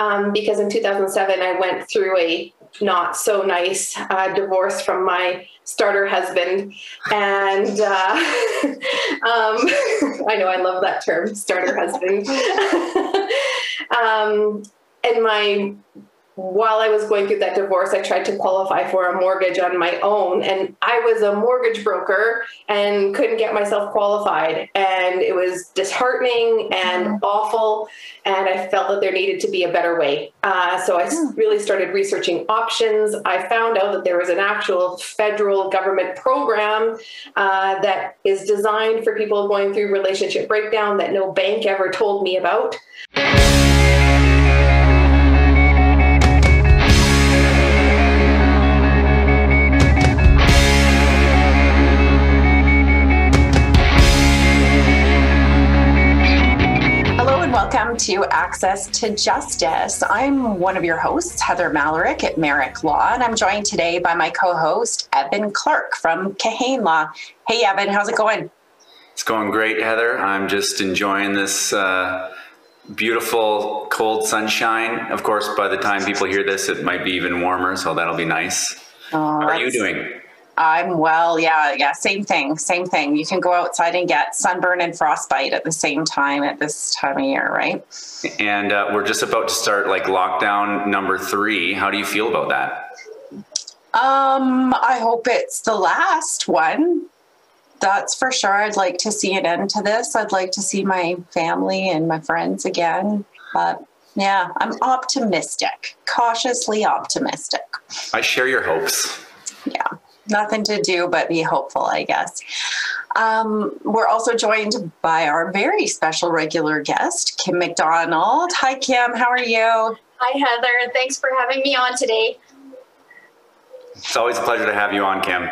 um, because in 2007 I went through a not so nice uh, divorce from my starter husband. And uh, um, I know I love that term, starter husband. um, and my while I was going through that divorce, I tried to qualify for a mortgage on my own. And I was a mortgage broker and couldn't get myself qualified. And it was disheartening and mm-hmm. awful. And I felt that there needed to be a better way. Uh, so I mm. really started researching options. I found out that there was an actual federal government program uh, that is designed for people going through relationship breakdown that no bank ever told me about. Welcome to Access to Justice. I'm one of your hosts, Heather Malarick at Merrick Law, and I'm joined today by my co host, Evan Clark from Kahane Law. Hey, Evan, how's it going? It's going great, Heather. I'm just enjoying this uh, beautiful, cold sunshine. Of course, by the time people hear this, it might be even warmer, so that'll be nice. Oh, How are you doing? I'm well. Yeah, yeah. Same thing. Same thing. You can go outside and get sunburn and frostbite at the same time at this time of year, right? And uh, we're just about to start like lockdown number three. How do you feel about that? Um, I hope it's the last one. That's for sure. I'd like to see an end to this. I'd like to see my family and my friends again. But yeah, I'm optimistic, cautiously optimistic. I share your hopes. Yeah nothing to do but be hopeful, I guess. Um, we're also joined by our very special regular guest, Kim McDonald. Hi, Kim. How are you? Hi, Heather. Thanks for having me on today. It's always a pleasure to have you on, Kim.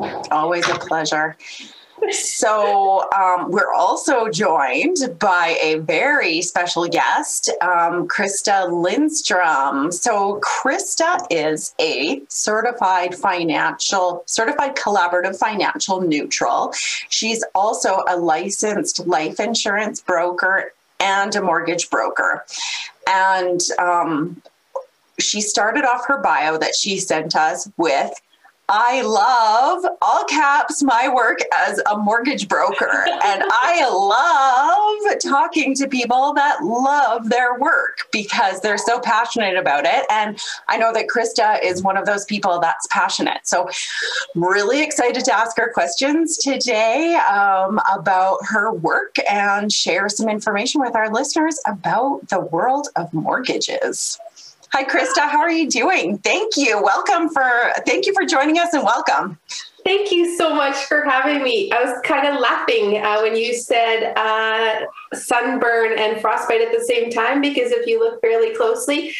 always a pleasure. So, um, we're also joined by a very special guest, um, Krista Lindstrom. So, Krista is a certified financial, certified collaborative financial neutral. She's also a licensed life insurance broker and a mortgage broker. And um, she started off her bio that she sent us with I love all caps my work as a mortgage broker. and I love talking to people that love their work because they're so passionate about it. And I know that Krista is one of those people that's passionate. So, really excited to ask her questions today um, about her work and share some information with our listeners about the world of mortgages. Hi, Krista. How are you doing? Thank you. Welcome for, thank you for joining us and welcome. Thank you so much for having me. I was kind of laughing uh, when you said uh, sunburn and frostbite at the same time because if you look fairly closely,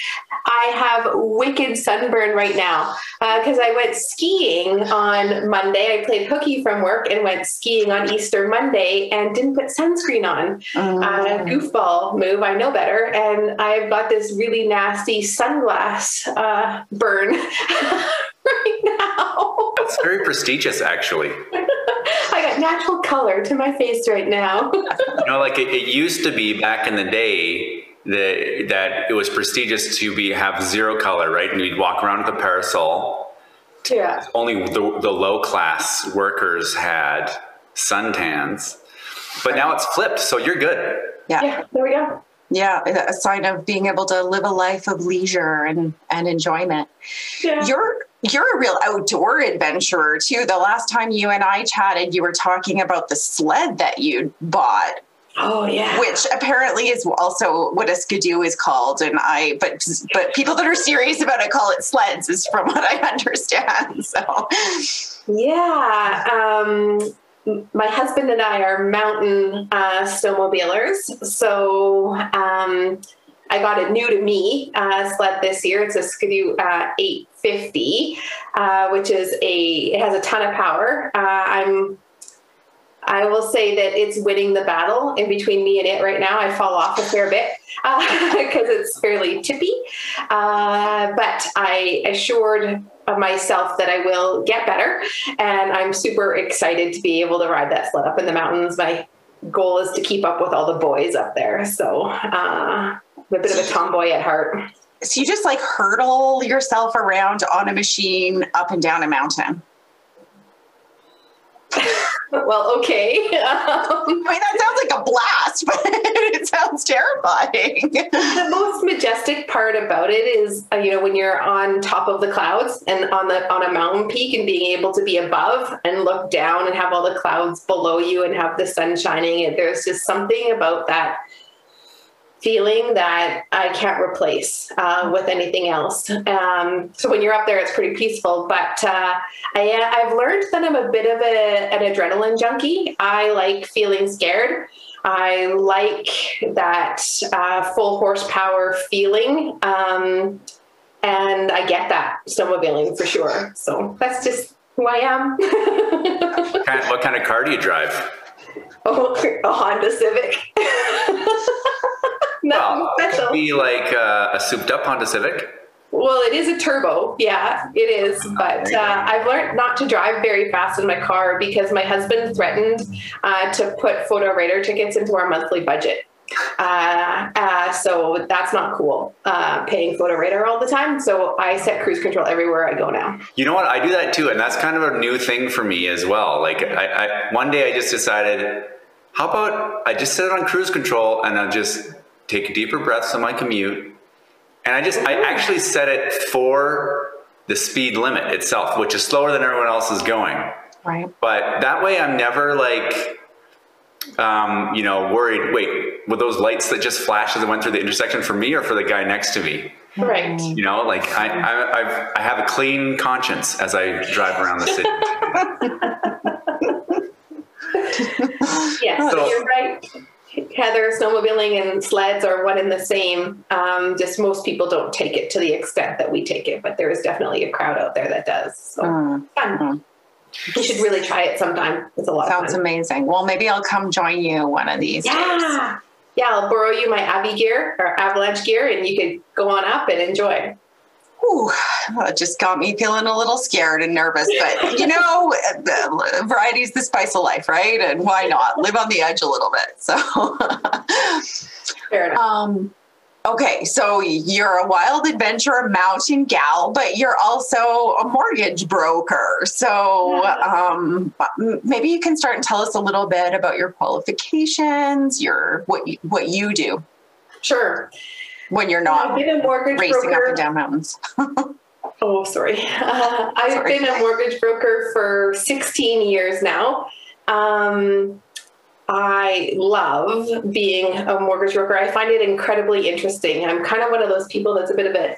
I have wicked sunburn right now because uh, I went skiing on Monday. I played hooky from work and went skiing on Easter Monday and didn't put sunscreen on. Oh. goofball move, I know better. And I've got this really nasty sunglass uh, burn right now. It's very prestigious, actually. I got natural color to my face right now. you know, like it, it, used to be back in the day that that it was prestigious to be have zero color, right? And you'd walk around with a parasol. Yeah. Only the, the low class workers had suntans, but now it's flipped, so you're good. Yeah. Yeah. There we go yeah a sign of being able to live a life of leisure and and enjoyment yeah. you're you're a real outdoor adventurer too. The last time you and I chatted, you were talking about the sled that you bought. Oh yeah. Which apparently is also what a skidoo is called. And I but but people that are serious about it call it sleds is from what I understand. So yeah. Um my husband and I are mountain uh, snowmobilers. So um I got it new to me uh, sled this year. It's a Skidoo uh, 850, uh, which is a it has a ton of power. Uh, I'm I will say that it's winning the battle in between me and it right now. I fall off a fair bit because uh, it's fairly tippy, uh, but I assured myself that I will get better, and I'm super excited to be able to ride that sled up in the mountains. My goal is to keep up with all the boys up there. So I'm a bit of a tomboy at heart. So you just like hurdle yourself around on a machine up and down a mountain. well, okay. Um, I mean, that sounds like a blast, but it sounds terrifying. the most majestic part about it is, uh, you know, when you're on top of the clouds and on the on a mountain peak and being able to be above and look down and have all the clouds below you and have the sun shining. There's just something about that feeling that I can't replace uh, with anything else. Um, so when you're up there, it's pretty peaceful. But uh, I, I've learned that I'm a bit of a, an adrenaline junkie. I like feeling scared. I like that uh, full horsepower feeling. Um, and I get that snowmobiling for sure. So that's just who I am. what kind of car do you drive? Oh, a Honda Civic. Nothing well, special. Be like uh, a souped up Honda Civic. Well, it is a turbo. Yeah, it is. But uh, I've learned not to drive very fast in my car because my husband threatened uh, to put photo radar tickets into our monthly budget. Uh, uh, so that's not cool. Uh, paying photo radar all the time. So I set cruise control everywhere I go now. You know what? I do that too, and that's kind of a new thing for me as well. Like I, I one day I just decided, how about I just set it on cruise control and I just take a deeper breaths on my commute. And I just, I actually set it for the speed limit itself, which is slower than everyone else is going. Right. But that way I'm never like, um, you know, worried, wait, were those lights that just flashed as I went through the intersection for me or for the guy next to me? Right. You know, like I, I, I've, I have a clean conscience as I drive around the city. yes, so, you're right. Heather, snowmobiling and sleds are one and the same. Um, just most people don't take it to the extent that we take it, but there is definitely a crowd out there that does. So mm. fun. Mm. You should really try it sometime. It's a lot. Sounds amazing. Well, maybe I'll come join you one of these. Yeah, days. yeah. I'll borrow you my Avi gear or avalanche gear, and you could go on up and enjoy. Whew, it just got me feeling a little scared and nervous. But you know, variety is the spice of life, right? And why not live on the edge a little bit? So, fair enough. Um, okay, so you're a wild adventure mountain gal, but you're also a mortgage broker. So um, maybe you can start and tell us a little bit about your qualifications, your what you, what you do. Sure when you're not I've been a mortgage racing broker. up and down mountains. oh, sorry. Uh, I've sorry. been a mortgage broker for 16 years now. Um, I love being a mortgage broker. I find it incredibly interesting. I'm kind of one of those people that's a bit of a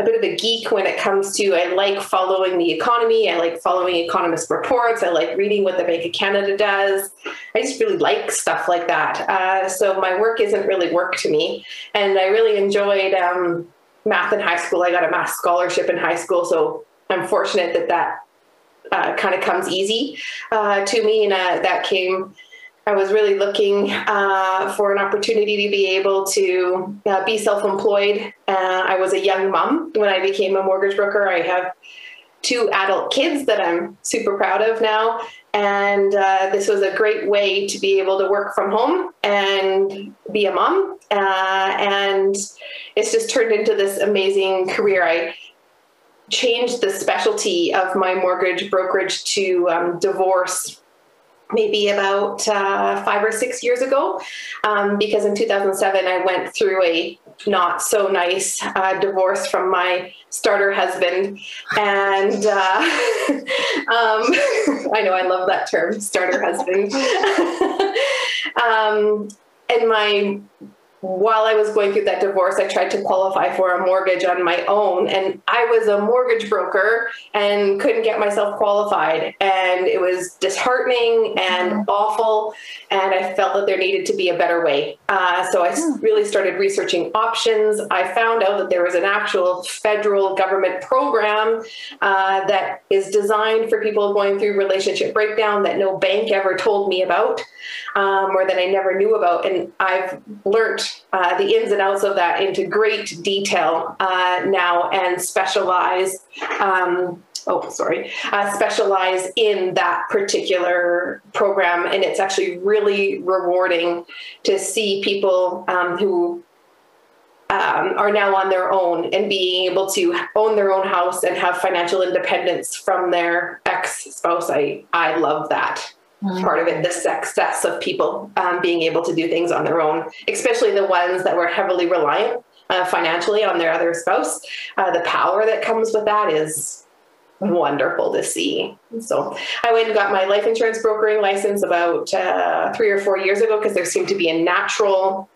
a bit of a geek when it comes to I like following the economy. I like following economist reports. I like reading what the Bank of Canada does. I just really like stuff like that. Uh, so my work isn't really work to me, and I really enjoyed um, math in high school. I got a math scholarship in high school, so I'm fortunate that that uh, kind of comes easy uh, to me, and uh, that came I was really looking uh, for an opportunity to be able to uh, be self employed. Uh, I was a young mom when I became a mortgage broker. I have two adult kids that I'm super proud of now. And uh, this was a great way to be able to work from home and be a mom. Uh, and it's just turned into this amazing career. I changed the specialty of my mortgage brokerage to um, divorce maybe about uh, five or six years ago, um, because in 2007 I went through a not so nice uh, divorce from my starter husband, and uh, um, I know I love that term, starter husband. um, and my while I was going through that divorce, I tried to qualify for a mortgage on my own. And I was a mortgage broker and couldn't get myself qualified. And it was disheartening and mm-hmm. awful. And I felt that there needed to be a better way. Uh, so I mm. really started researching options. I found out that there was an actual federal government program uh, that is designed for people going through relationship breakdown that no bank ever told me about um, or that I never knew about. And I've learned uh, the ins and outs of that into great detail uh, now and specialize. Um, oh, sorry, uh, specialize in that particular program. And it's actually really rewarding to see people um, who um, are now on their own and being able to own their own house and have financial independence from their ex spouse. I, I love that. Mm-hmm. Part of it, the success of people um, being able to do things on their own, especially the ones that were heavily reliant uh, financially on their other spouse. Uh, the power that comes with that is wonderful to see. So I went and got my life insurance brokering license about uh, three or four years ago because there seemed to be a natural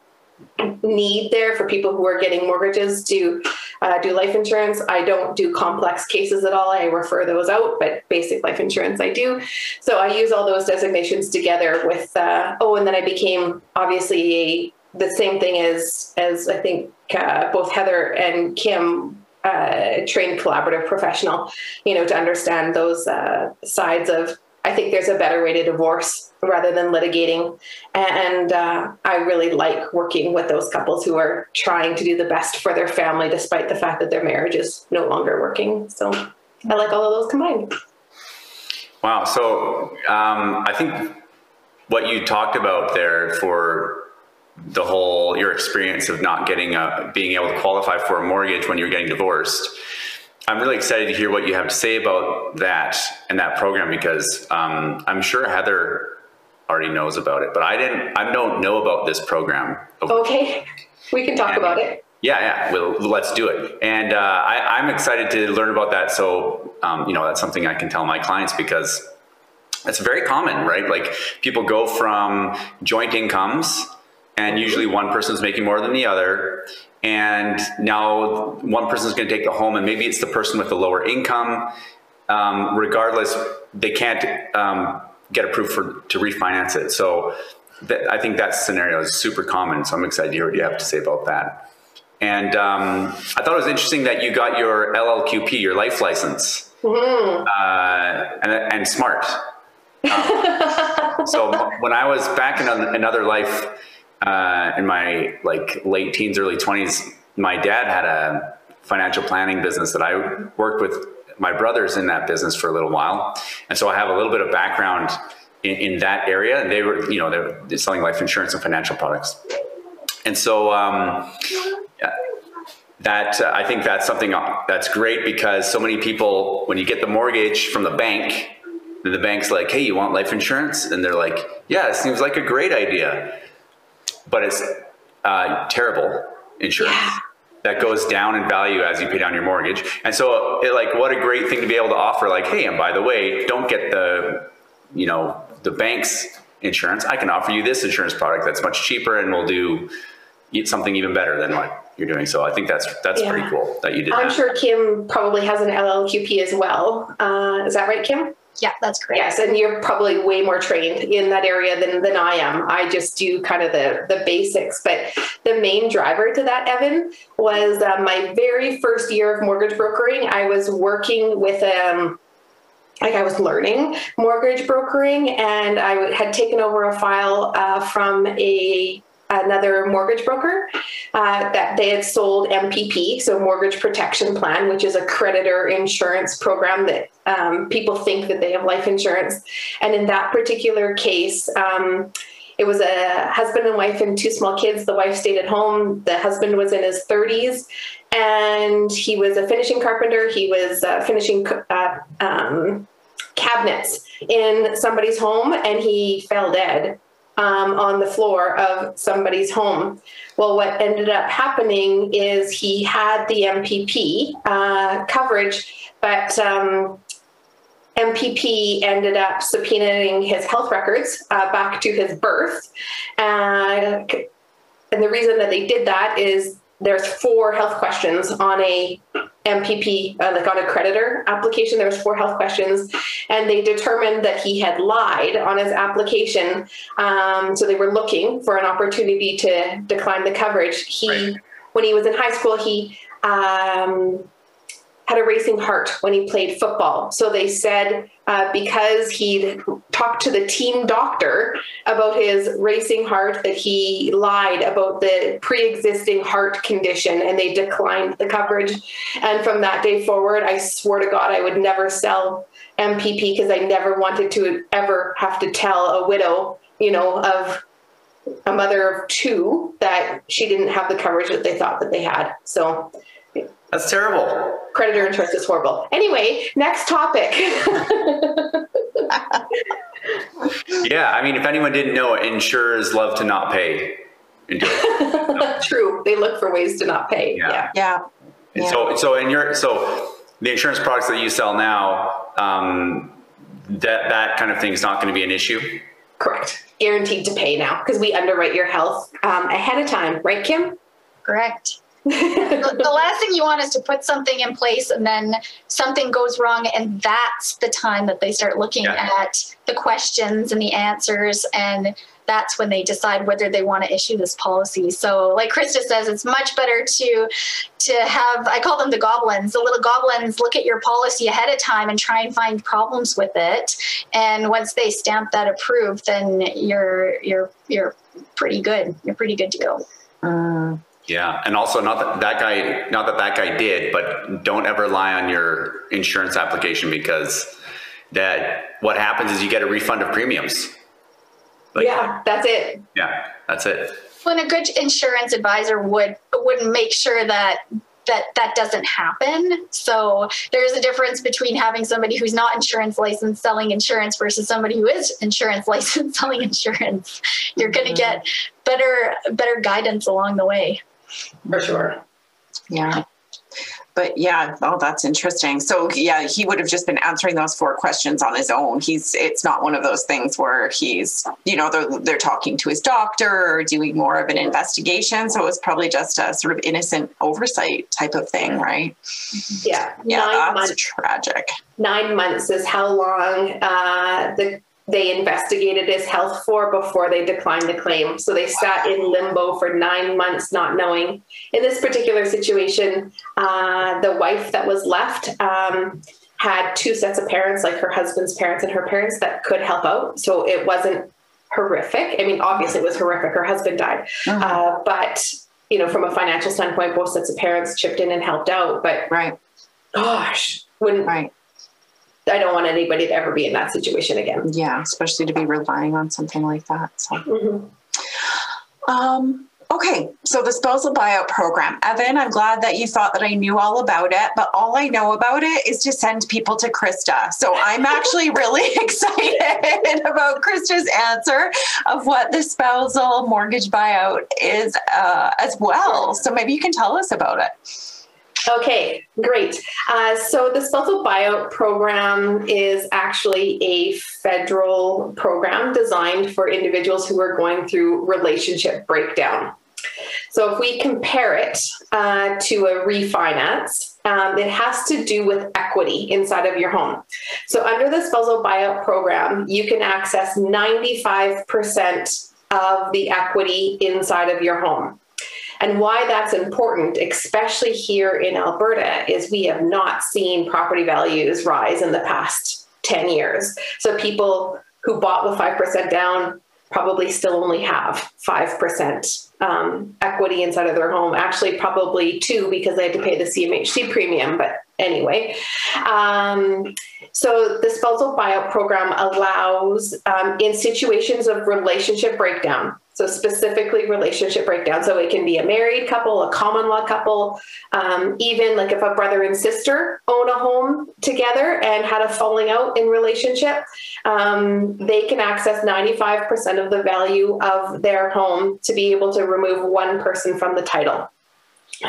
need there for people who are getting mortgages to uh, do life insurance. I don't do complex cases at all. I refer those out, but basic life insurance I do. So I use all those designations together with, uh, oh, and then I became obviously the same thing as, as I think uh, both Heather and Kim uh, trained collaborative professional, you know, to understand those uh, sides of. I think there's a better way to divorce rather than litigating, and uh, I really like working with those couples who are trying to do the best for their family despite the fact that their marriage is no longer working. So I like all of those combined. Wow. So um, I think what you talked about there for the whole your experience of not getting a being able to qualify for a mortgage when you're getting divorced. I'm really excited to hear what you have to say about that and that program because um, I'm sure Heather already knows about it, but I didn't. I don't know about this program. Okay, we can talk and, about it. Yeah, yeah. Well, let's do it. And uh, I, am excited to learn about that. So, um, you know, that's something I can tell my clients because it's very common, right? Like people go from joint incomes and usually one person's making more than the other and now one person is going to take the home and maybe it's the person with the lower income. Um, regardless they can't um, get approved for to refinance it. So th- i think that scenario is super common so i'm excited to hear what you have to say about that. And um, i thought it was interesting that you got your llqp your life license. Mm-hmm. uh, and, and smart. Um, so when i was back in another life uh, in my like late teens, early 20s, my dad had a financial planning business that I worked with my brothers in that business for a little while. And so I have a little bit of background in, in that area. And they were, you know, they're selling life insurance and financial products. And so, um, that uh, I think that's something that's great because so many people, when you get the mortgage from the bank, the bank's like, "Hey, you want life insurance?" And they're like, "Yeah, it seems like a great idea." But it's uh, terrible insurance. Yeah. That goes down in value as you pay down your mortgage, and so it, like what a great thing to be able to offer. Like, hey, and by the way, don't get the, you know, the bank's insurance. I can offer you this insurance product that's much cheaper, and we'll do something even better than what you're doing. So I think that's that's yeah. pretty cool that you did. I'm that. sure Kim probably has an LLQP as well. Uh, is that right, Kim? Yeah, that's correct. Yes, and you're probably way more trained in that area than, than I am. I just do kind of the, the basics. But the main driver to that, Evan, was uh, my very first year of mortgage brokering. I was working with um, like I was learning mortgage brokering, and I had taken over a file uh, from a another mortgage broker uh, that they had sold MPP, so Mortgage Protection Plan, which is a creditor insurance program that um, people think that they have life insurance. And in that particular case, um, it was a husband and wife and two small kids. The wife stayed at home. The husband was in his 30s and he was a finishing carpenter. He was uh, finishing uh, um, cabinets in somebody's home and he fell dead um, on the floor of somebody's home. Well, what ended up happening is he had the MPP uh, coverage, but um, MPP ended up subpoenaing his health records uh, back to his birth. Uh, and the reason that they did that is there's four health questions on a MPP, uh, like on a creditor application. There was four health questions, and they determined that he had lied on his application. Um, so they were looking for an opportunity to decline the coverage. He, right. when he was in high school, he um, had a racing heart when he played football. So they said uh, because he'd talked to the team doctor about his racing heart that he lied about the pre-existing heart condition and they declined the coverage. And from that day forward, I swore to God I would never sell MPP because I never wanted to ever have to tell a widow, you know, of a mother of two that she didn't have the coverage that they thought that they had. So That's terrible. creditor insurance is horrible. Anyway, next topic. Yeah, I mean, if anyone didn't know, insurers love to not pay. into. True, they look for ways to not pay. Yeah. Yeah. Yeah. And Yeah. so, so in your, so the insurance products that you sell now, um, that that kind of thing is not going to be an issue. Correct. Guaranteed to pay now because we underwrite your health um, ahead of time, right, Kim? Correct. The, the last thing you want is to put something in place and then something goes wrong and that's the time that they start looking Yeah. at the questions and the answers and that's when they decide whether they want to issue this policy. So like krista says it's much better to to have i call them the goblins the little goblins look at your policy ahead of time and try and find problems with it. And once they stamp that approved then you're you're you're pretty good you're pretty good to go. Mm, Yeah, and also not that that guy, not that that guy did, but don't ever lie on your insurance application because that what happens is you get a refund of premiums. Like, yeah, that's it. yeah, that's it. when a good insurance advisor would would make sure that that that doesn't happen so there's a difference between having somebody who's not insurance licensed selling insurance versus somebody who is insurance licensed selling insurance you're going to mm-hmm. get better better guidance along the way For sure. yeah. But yeah, oh, that's interesting. So yeah, he would have just been answering those four questions on his own. He's it's not one of those things where he's you know they're they're talking to his doctor or doing more of an investigation. So it was probably just a sort of innocent oversight type of thing, right? Yeah. Yeah, Nine that's months. tragic. Nine months is how long uh, the they investigated his health for before they declined the claim. So they sat in limbo for nine months, not knowing. In this particular situation, uh, the wife that was left um, had two sets of parents, like her husband's parents and her parents, that could help out. So it wasn't horrific. I mean, obviously it was horrific. Her husband died, Mhm. uh, but you know, from a financial standpoint, both sets of parents chipped in and helped out. But right, gosh, wouldn't right. I don't want anybody to ever be in that situation again. Yeah, especially to be relying on something like that. So Mhm. Um, okay, so the spousal buyout program. Evan, I'm glad that you thought that I knew all about it, but all I know about it is to send people to Krista. So I'm actually really excited about Krista's answer of what the spousal mortgage buyout is uh, as well. So maybe you can tell us about it. Okay, great. Uh, so the spousal buyout program is actually a federal program designed for individuals who are going through relationship breakdown. So if we compare it uh, to a refinance, um, it has to do with equity inside of your home. So under the spousal buyout program, you can access 95% of the equity inside of your home. And why that's important, especially here in Alberta, is we have not seen property values rise in the past 10 years. So people who bought with 5% down probably still only have 5% um, equity inside of their home. Actually, probably two because they had to pay the CMHC premium. But anyway, um, so the spousal buyout program allows, um, in situations of relationship breakdown, so specifically relationship breakdown. So it can be a married couple, a common law couple, um, even like if a brother and sister own a home together and had a falling out in relationship, um, they can access 95% of the value of their home to be able to remove one person from the title.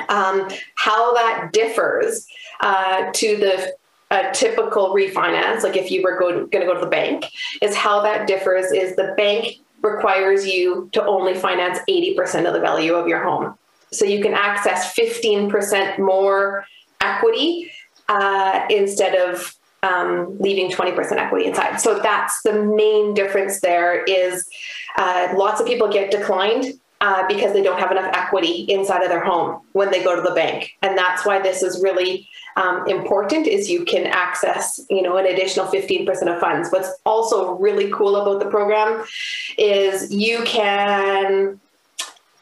Um, how that differs uh, to the a typical refinance, like if you were going to go to the bank, is how that differs is the bank requires you to only finance 80% of the value of your home. So you can access 15% more equity uh, instead of um, leaving 20% equity inside. So that's the main difference there is uh, lots of people get declined uh, because they don't have enough equity inside of their home when they go to the bank. And that's why this is really um, important is you can access, you know, an additional 15% of funds. What's also really cool about the program is you can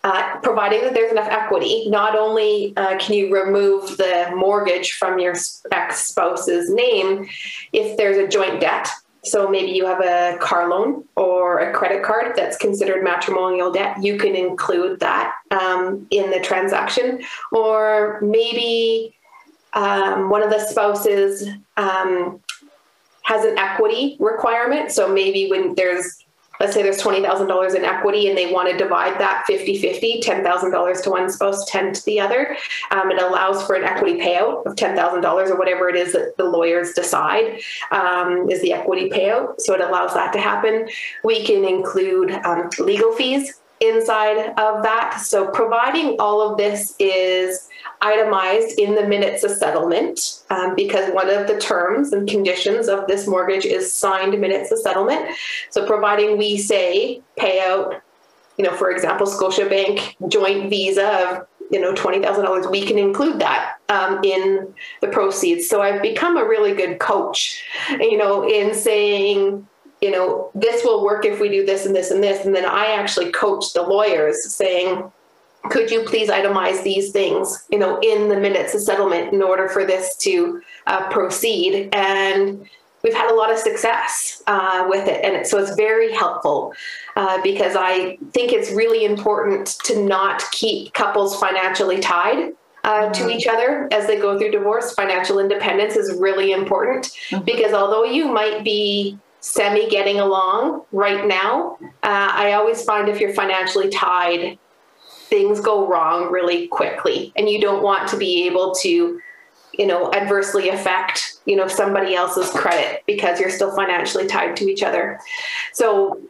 uh, providing that there's enough equity, not only uh, can you remove the mortgage from your ex spouse's name, if there's a joint debt so maybe you have a car loan or a credit card that's considered matrimonial debt. You can include that um, in the transaction, or maybe um, one of the spouses um, has an equity requirement. So maybe when there's let's say there's $20,000 in equity and they want to divide that 50 50, $10,000 to one spouse, 10 to the other. Um, it allows for an equity payout of $10,000 or whatever it is that the lawyers decide um, is the equity payout. So it allows that to happen. We can include um, legal fees inside of that. So providing all of this is itemized in the minutes of settlement um, because one of the terms and conditions of this mortgage is signed minutes of settlement. So providing we say payout, you know, for example, Scotiabank joint visa of you know twenty thousand dollars, we can include that um, in the proceeds. So I've become a really good coach, you know, in saying you know, this will work if we do this and this and this. And then I actually coach the lawyers saying, could you please itemize these things, you know, in the minutes of settlement in order for this to uh, proceed? And we've had a lot of success uh, with it. And so it's very helpful uh, because I think it's really important to not keep couples financially tied. Uh, to mm-hmm. each other as they go through divorce. Financial independence is really important mm-hmm. because although you might be semi getting along right now. Uh, I always find if you're financially tied, things go wrong really quickly, and you don't want to be able to, you know, adversely affect, you know, somebody else's credit because you're still financially tied to each other. So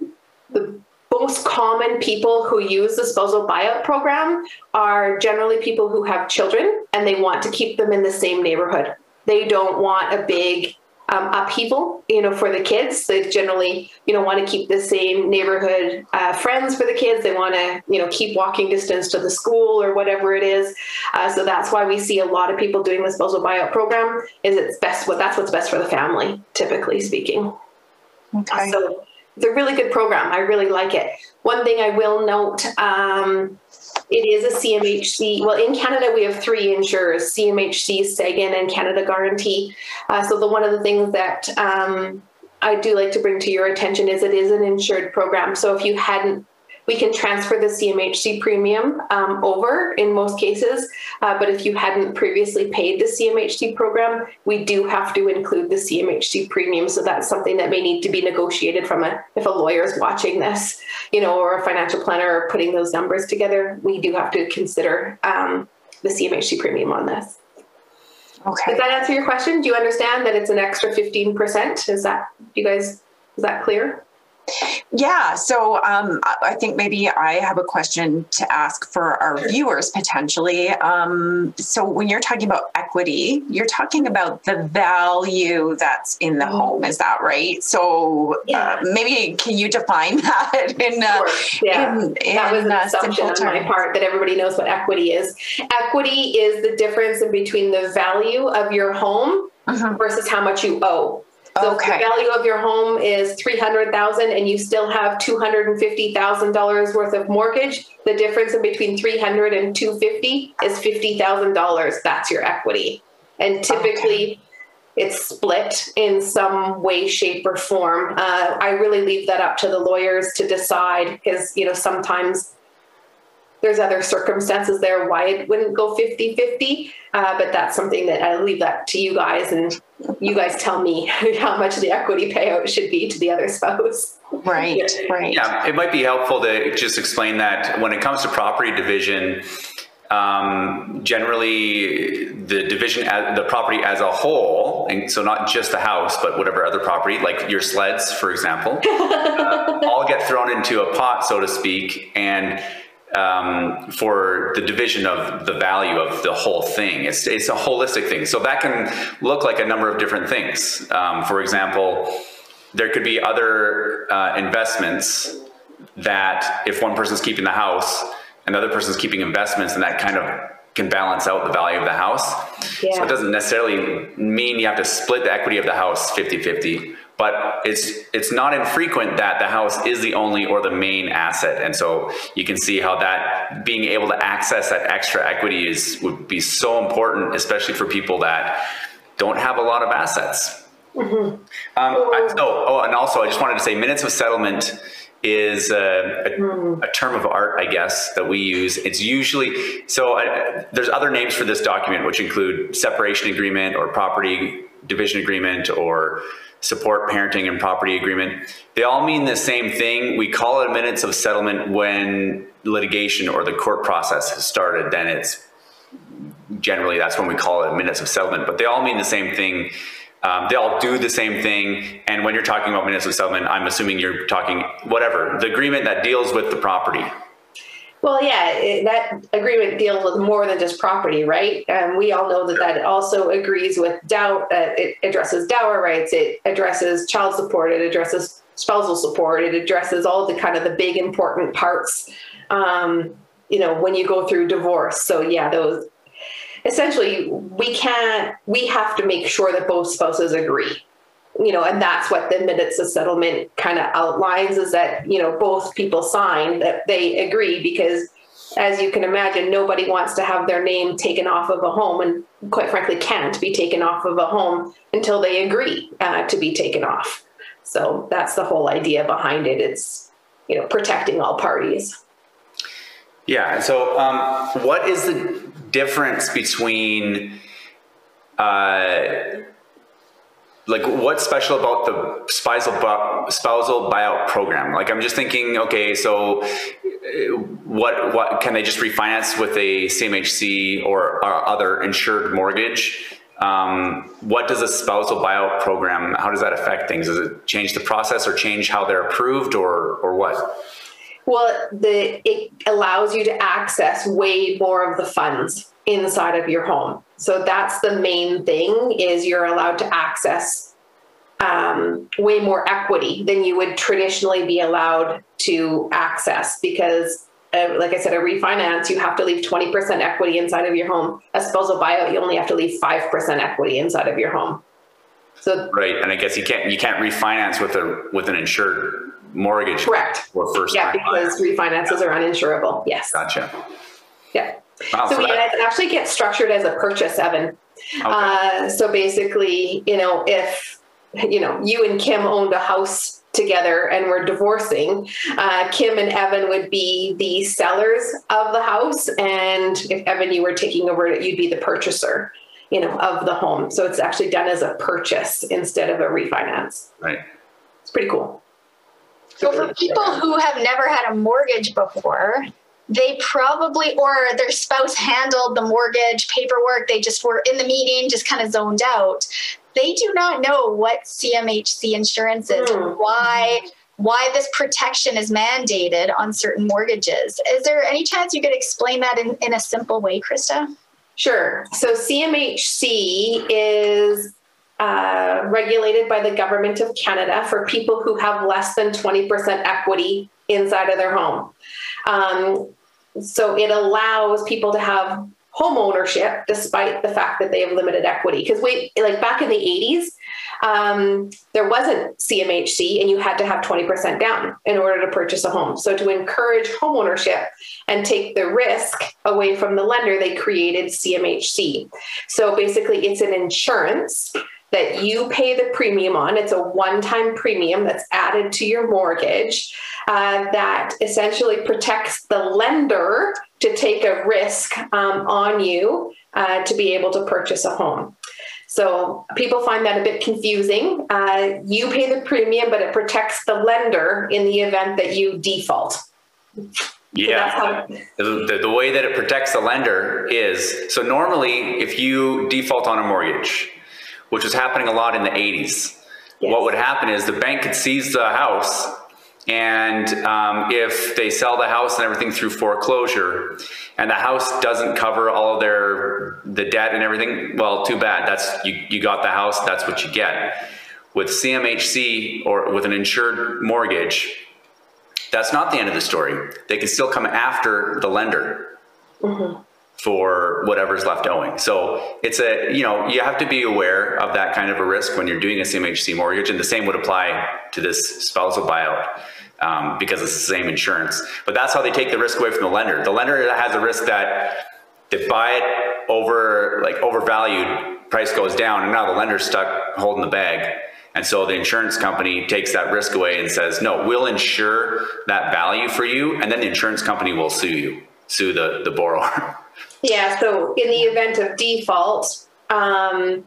the most common people who use the spousal buyout program are generally people who have children and they want to keep them in the same neighborhood. They don't want a big um, upheaval, you know, for the kids. They generally, you know, want to keep the same neighborhood uh, friends for the kids. They want to, you know, keep walking distance to the school or whatever it is. Uh, so that's why we see a lot of people doing the spousal buyout program. Is it's best what that's what's best for the family, typically speaking. Okay. So it's a really good program. I really like it. One thing I will note. Um, it is a CMHC. Well, in Canada, we have three insurers: CMHC, Sagen, and Canada Guaranty. Uh, so, the one of the things that um, I do like to bring to your attention is it is an insured program. So, if you hadn't we can transfer the CMHC premium um, over in most cases. Uh, but if you hadn't previously paid the CMHC program, we do have to include the CMHC premium. So that's something that may need to be negotiated from a if a lawyer is watching this, you know, or a financial planner or putting those numbers together. We do have to consider um, the CMHC premium on this. Okay. Does that answer your question? Do you understand that it's an extra 15%? Is that, you guys, is that clear? Yeah, so um, I think maybe I have a question to ask for our viewers potentially. Um, so, when you're talking about equity, you're talking about the value that's in the home, is that right? So, yeah. uh, maybe can you define that in, uh, yeah. in, in that was an uh, assumption on my part that everybody knows what equity is. Equity is the difference in between the value of your home uh-huh. versus how much you owe. So okay. if the value of your home is three hundred thousand and you still have two hundred and fifty thousand dollars worth of mortgage, the difference in between three hundred and two fifty is fifty thousand dollars. That's your equity. And typically okay. it's split in some way, shape, or form. Uh, I really leave that up to the lawyers to decide because you know sometimes there's other circumstances there why it wouldn't go 50 50 uh, but that's something that i leave that to you guys and you guys tell me how much the equity payout should be to the other spouse. Right right. Yeah it might be helpful to just explain that when it comes to property division um, generally the division the property as a whole and so not just the house but whatever other property like your sleds for example uh, all get thrown into a pot so to speak and um, for the division of the value of the whole thing. It's, it's a holistic thing. So that can look like a number of different things. Um, for example, there could be other uh, investments that if one person's keeping the house, another person's keeping investments, and that kind of can balance out the value of the house. Yeah. So it doesn't necessarily mean you have to split the equity of the house 50 50 but it's it's not infrequent that the house is the only or the main asset and so you can see how that being able to access that extra equity is would be so important especially for people that don't have a lot of assets Um, I, oh, oh, and also I just wanted to say minutes of settlement is a, a, a, term of art, I guess, that we use. It's usually so. Uh, there's other names for this document, which include separation agreement or property division agreement or support parenting and property agreement. They all mean the same thing. We call it minutes of settlement when litigation or the court process has started. Then it's generally that's when we call it minutes of settlement. But they all mean the same thing um, they all do the same thing. And when you're talking about minutes of settlement, I'm assuming you're talking whatever the agreement that deals with the property. Well, yeah, it, that agreement deals with more than just property, right? And we all know that that also agrees with dower. Uh, it addresses dower rights. It addresses child support. It addresses spousal support. It addresses all the kind of the big important parts. Um, you know, when you go through divorce. So yeah, those essentially we can't we have to make sure that both spouses agree you know and that's what the minutes of settlement kind of outlines is that you know both people sign that they agree because as you can imagine nobody wants to have their name taken off of a home and quite frankly can't be taken off of a home until they agree uh, to be taken off. So that's the whole idea behind it. It's you know protecting all parties. Yeah so um, what is the difference between uh, like what's special about the spousal spousal buyout program? Like i'm just thinking okay so uh, what what can they just refinance with a cmhc or, or other insured mortgage? Um, what does a spousal buyout program how does that affect things? Does it change the process or change how they're approved or or what? Well, the it allows you to access way more of the funds inside of your home. So that's the main thing is you're allowed to access um, way more equity than you would traditionally be allowed to access because uh, like I said, a refinance, you have to leave 20% equity inside of your home. A spousal buyout, you only have to leave 5% equity inside of your home. So right, and I guess you can't you can't refinance with a with an insured mortgage. Correct. Or first yeah, because refinances yeah. are uninsurable. Yes. Gotcha. Yeah. Wow, so, so that, it actually gets structured as a purchase, Evan. Okay. Uh, so basically, you know, if you know you and Kim owned a house together and we're divorcing, uh, Kim and Evan would be the sellers of the house, and if Evan you were taking over it, you'd be the purchaser, you know, of the home. So it's actually done as a purchase instead of a refinance. Right. It's pretty cool. So for people who have never had a mortgage before, they probably or their spouse handled the mortgage paperwork. They just were in the meeting just kind of zoned out. They do not know what cmhc insurance is mm. why why this protection is mandated on certain mortgages. Is there any chance you could explain that in, in a simple way krista? Sure. So cmhc is uh, regulated by the government of Canada for people who have less than 20% equity inside of their home. Um, so it allows people to have home ownership despite the fact that they have limited equity. Because we, like back in the 80s, um, there wasn't CMHC and you had to have 20% down in order to purchase a home. So to encourage home ownership and take the risk away from the lender, they created CMHC. So basically, it's an insurance that you pay the premium on. It's a one time premium that's added to your mortgage uh, that essentially protects the lender to take a risk um, on you uh, to be able to purchase a home. So people find that a bit confusing. Uh, you pay the premium, but it protects the lender in the event that you default. Yeah. So the, the, way that it protects the lender is so normally, if you default on a mortgage, which was happening a lot in the 80s. Yes. What would happen is the bank could seize the house, and um, if they sell the house and everything through foreclosure, and the house doesn't cover all their the debt and everything, well, too bad. That's you. You got the house. That's what you get. With CMHC or with an insured mortgage, that's not the end of the story. They can still come after the lender. Mm-hmm for whatever's left owing. So it's a, you know, you have to be aware of that kind of a risk when you're doing a CMHC mortgage. And the same would apply to this spousal buyout um, because it's the same insurance. But that's how they take the risk away from the lender. The lender has a risk that they buy it over like overvalued, price goes down, and now the lender's stuck holding the bag. And so the insurance company takes that risk away and says, no, we'll insure that value for you. And then the insurance company will sue you, sue the, the borrower. Yeah, so in the event of default, um,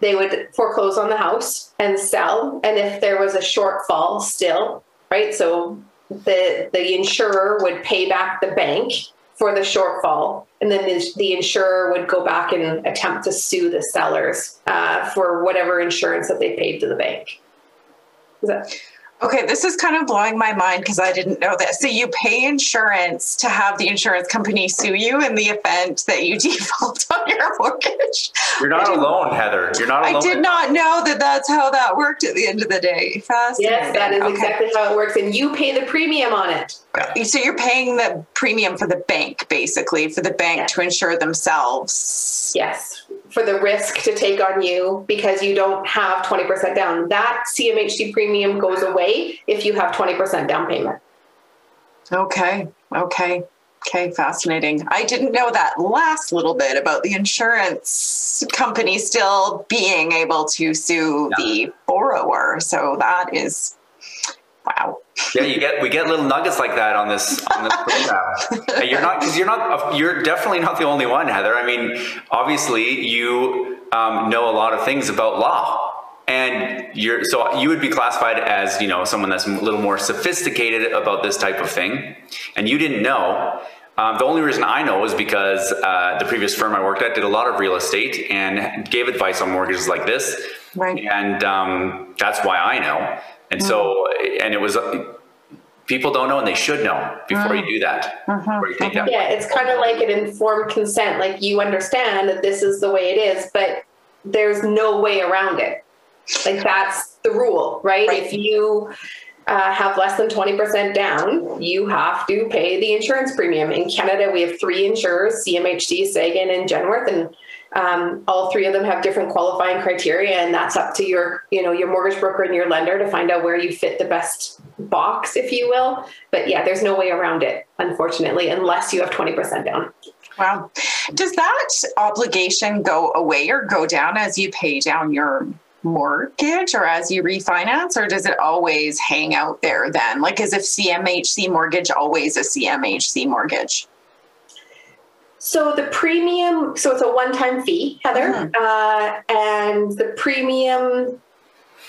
they would foreclose on the house and sell. And if there was a shortfall still, right? So the the insurer would pay back the bank for the shortfall, and then the, the insurer would go back and attempt to sue the sellers uh, for whatever insurance that they paid to the bank. That Okay, this is kind of blowing my mind because I didn't know this. So you pay insurance to have the insurance company sue you in the event that you default on your mortgage. You're not alone, Heather. You're not alone. I did not know that that's how that worked at the end of the day. Fascinating. yes, that is Okay. exactly how it works, and you pay the premium on it. So you're paying the premium for the bank, basically, for the bank Yeah. to insure themselves. Yes, for the risk to take on you because you don't have 20% down. That CMHC premium goes away if you have 20% down payment. Okay. Okay. Okay. Fascinating. I didn't know that last little bit about the insurance company still being able to sue the borrower. So that is wow. Yeah, you get we get little nuggets like that on this on this program. And you're not because you're not you're definitely not the only one, Heather. I mean, obviously you um, know a lot of things about law, and you're so you would be classified as you know someone that's a little more sophisticated about this type of thing, and you didn't know. Um, the only reason I know is because uh, the previous firm I worked at did a lot of real estate and gave advice on mortgages like this, Right. and um, that's why I know. And mm-hmm. so, and it was people don't know, and they should know before you mm. do that. Mm-hmm. Before you take that. Yeah, it's kind of like an informed consent. Like you understand that this is the way it is, but there's no way around it. Like that's the rule, right? Right. If you uh, have less than 20% down, you have to pay the insurance premium. In Canada, we have three insurers CMHC, Sagen, and Genworth. And um, all three of them have different qualifying criteria, and that's up to your, you know, your mortgage broker and your lender to find out where you fit the best box, if you will. But yeah, there's no way around it, unfortunately, unless you have 20% down. Wow. Does that obligation go away or go down as you pay down your mortgage or as you refinance, or does it always hang out there then? Like, is if CMHC mortgage always a CMHC mortgage? So the premium, so it's a one-time fee, Heather, uh, and the premium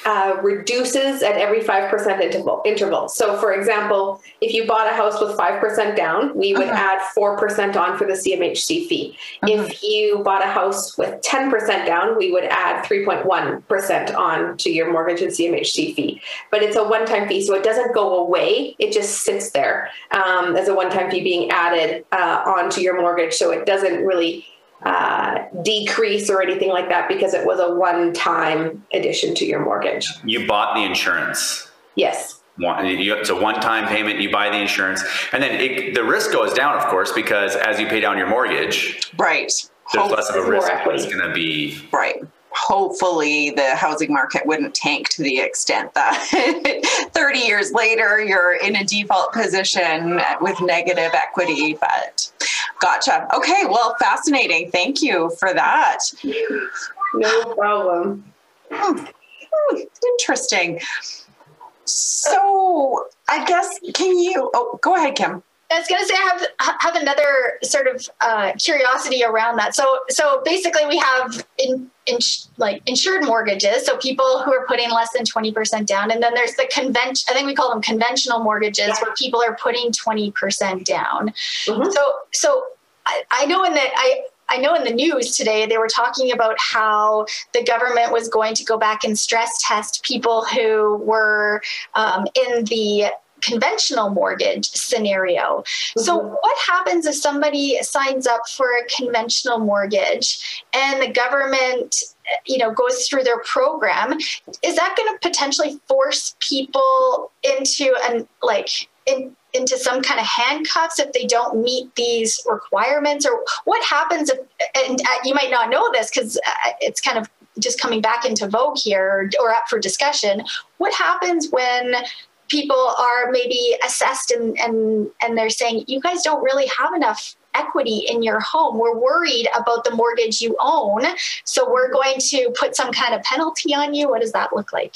uh, reduces at every five percent interval. Interval. So, for example, if you bought a house with five percent down, we would Mhm. add four percent on for the CMHC fee. If you bought a house with ten percent down, we would add three point one percent on to your mortgage and CMHC fee. But it's a one-time fee, so it doesn't go away. It just sits there um, as a one-time fee being added uh, onto your mortgage, so it doesn't really uh, decrease or anything like that because it was a one-time addition to your mortgage. You bought the insurance. Yes. One, you, it's a one-time payment. You buy the insurance, and then it, the risk goes down, of course, because as you pay down your mortgage, Right. there's Hope- less of a risk. It's going to be right. Hopefully, the housing market wouldn't tank to the extent that 30 years later you're in a default position with negative equity. But gotcha. Okay, well, fascinating. Thank you for that. No problem. Hmm, Interesting. So, I guess, can you? Oh, go ahead, Kim. I was going to say I have have another sort of uh, curiosity around that. So so basically we have in, in like insured mortgages, so people who are putting less than twenty percent down, and then there's the convention. I think we call them conventional mortgages, where people are putting twenty percent down. Mhm. So so I, I know in the I. I know in the news today they were talking about how the government was going to go back and stress test people who were um, in the conventional mortgage scenario. So, Mhm. what happens if somebody signs up for a conventional mortgage and the government, you know, goes through their program? Is that going to potentially force people into an like in, into some kind of handcuffs if they don't meet these requirements, or what happens if? And uh, you might not know this because uh, it's kind of just coming back into vogue here or up for discussion. What happens when people are maybe assessed and, and and they're saying you guys don't really have enough equity in your home. We're worried about the mortgage you own. So we're going to put some kind of penalty on you. What does that look like?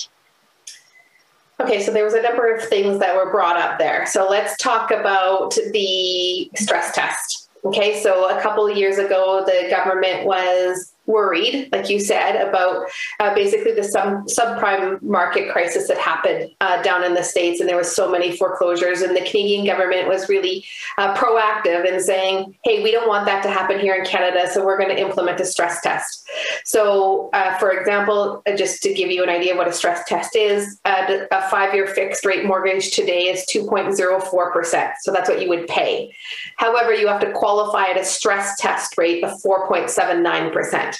Okay, so there was a number of things that were brought up there. So let's talk about the stress test. Okay, so a couple of years ago, the government was worried, like you said, about uh, basically the sub- subprime market crisis that happened uh, down in the States. And there was so many foreclosures. And the Canadian government was really uh, proactive in saying, hey, we don't want that to happen here in Canada. So we're going to implement a stress test. So, uh, for example, uh, just to give you an idea of what a stress test is, uh, a five year fixed rate mortgage today is 2.04%. So that's what you would pay. However, you have to qualify at a stress test rate of 4.79%.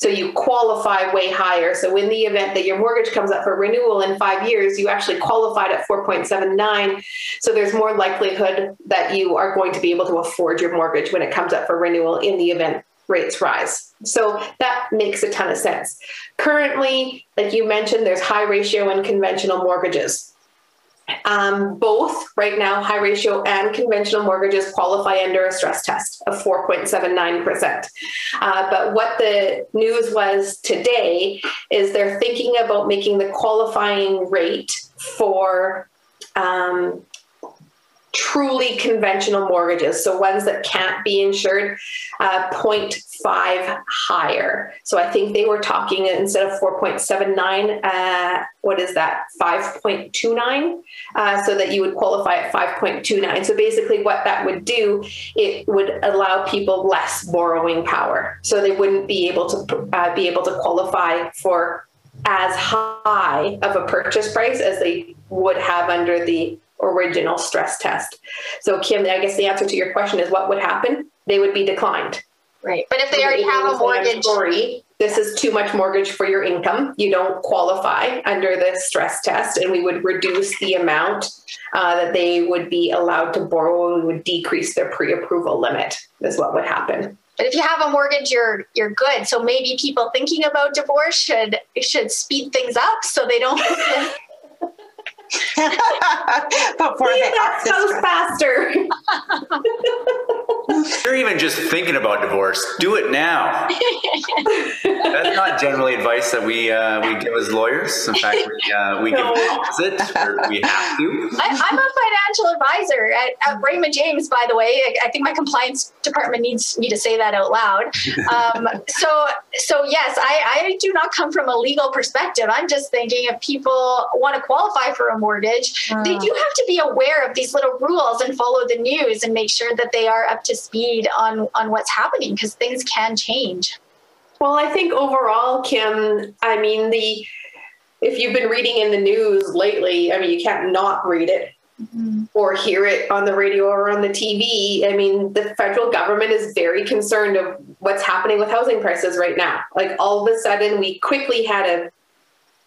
So you qualify way higher. So in the event that your mortgage comes up for renewal in five years, you actually qualified at 4.79. So there's more likelihood that you are going to be able to afford your mortgage when it comes up for renewal in the event rates rise. So that makes a ton of sense. Currently, like you mentioned, there's high ratio and conventional mortgages. Um, both right now, high ratio and conventional mortgages qualify under a stress test of 4.79%. Uh, but what the news was today is they're thinking about making the qualifying rate for um, truly conventional mortgages, so ones that can't be insured, uh, 0.5 higher. So I think they were talking instead of 4.79, uh, what is that, 5.29? Uh, so that you would qualify at 5.29. So basically, what that would do, it would allow people less borrowing power. So they wouldn't be able to uh, be able to qualify for as high of a purchase price as they would have under the original stress test. So, Kim, I guess the answer to your question is what would happen? They would be declined. Right. But if they already have a mortgage, sorry, this is too much mortgage for your income. You don't qualify under the stress test, and we would reduce the amount uh, that they would be allowed to borrow. We would decrease their pre-approval limit. Is what would happen. But if you have a mortgage, you're you're good. So maybe people thinking about divorce should should speed things up so they don't Before See, they faster. You're even just thinking about divorce. Do it now. That's not generally advice that we uh, we give as lawyers. In fact, we, uh, we No. give the opposite. We have to. I, I'm a financial advisor at, at Raymond James, by the way. I, I think my compliance department needs me to say that out loud. Um, so, so yes, I, I do not come from a legal perspective. I'm just thinking if people want to qualify for a mortgage, they do have to be aware of these little rules and follow the news and make sure that they are up to speed on on what's happening because things can change. Well, I think overall, Kim, I mean, the if you've been reading in the news lately, I mean, you can't not read it mm-hmm. or hear it on the radio or on the TV. I mean, the federal government is very concerned of what's happening with housing prices right now. Like all of a sudden, we quickly had a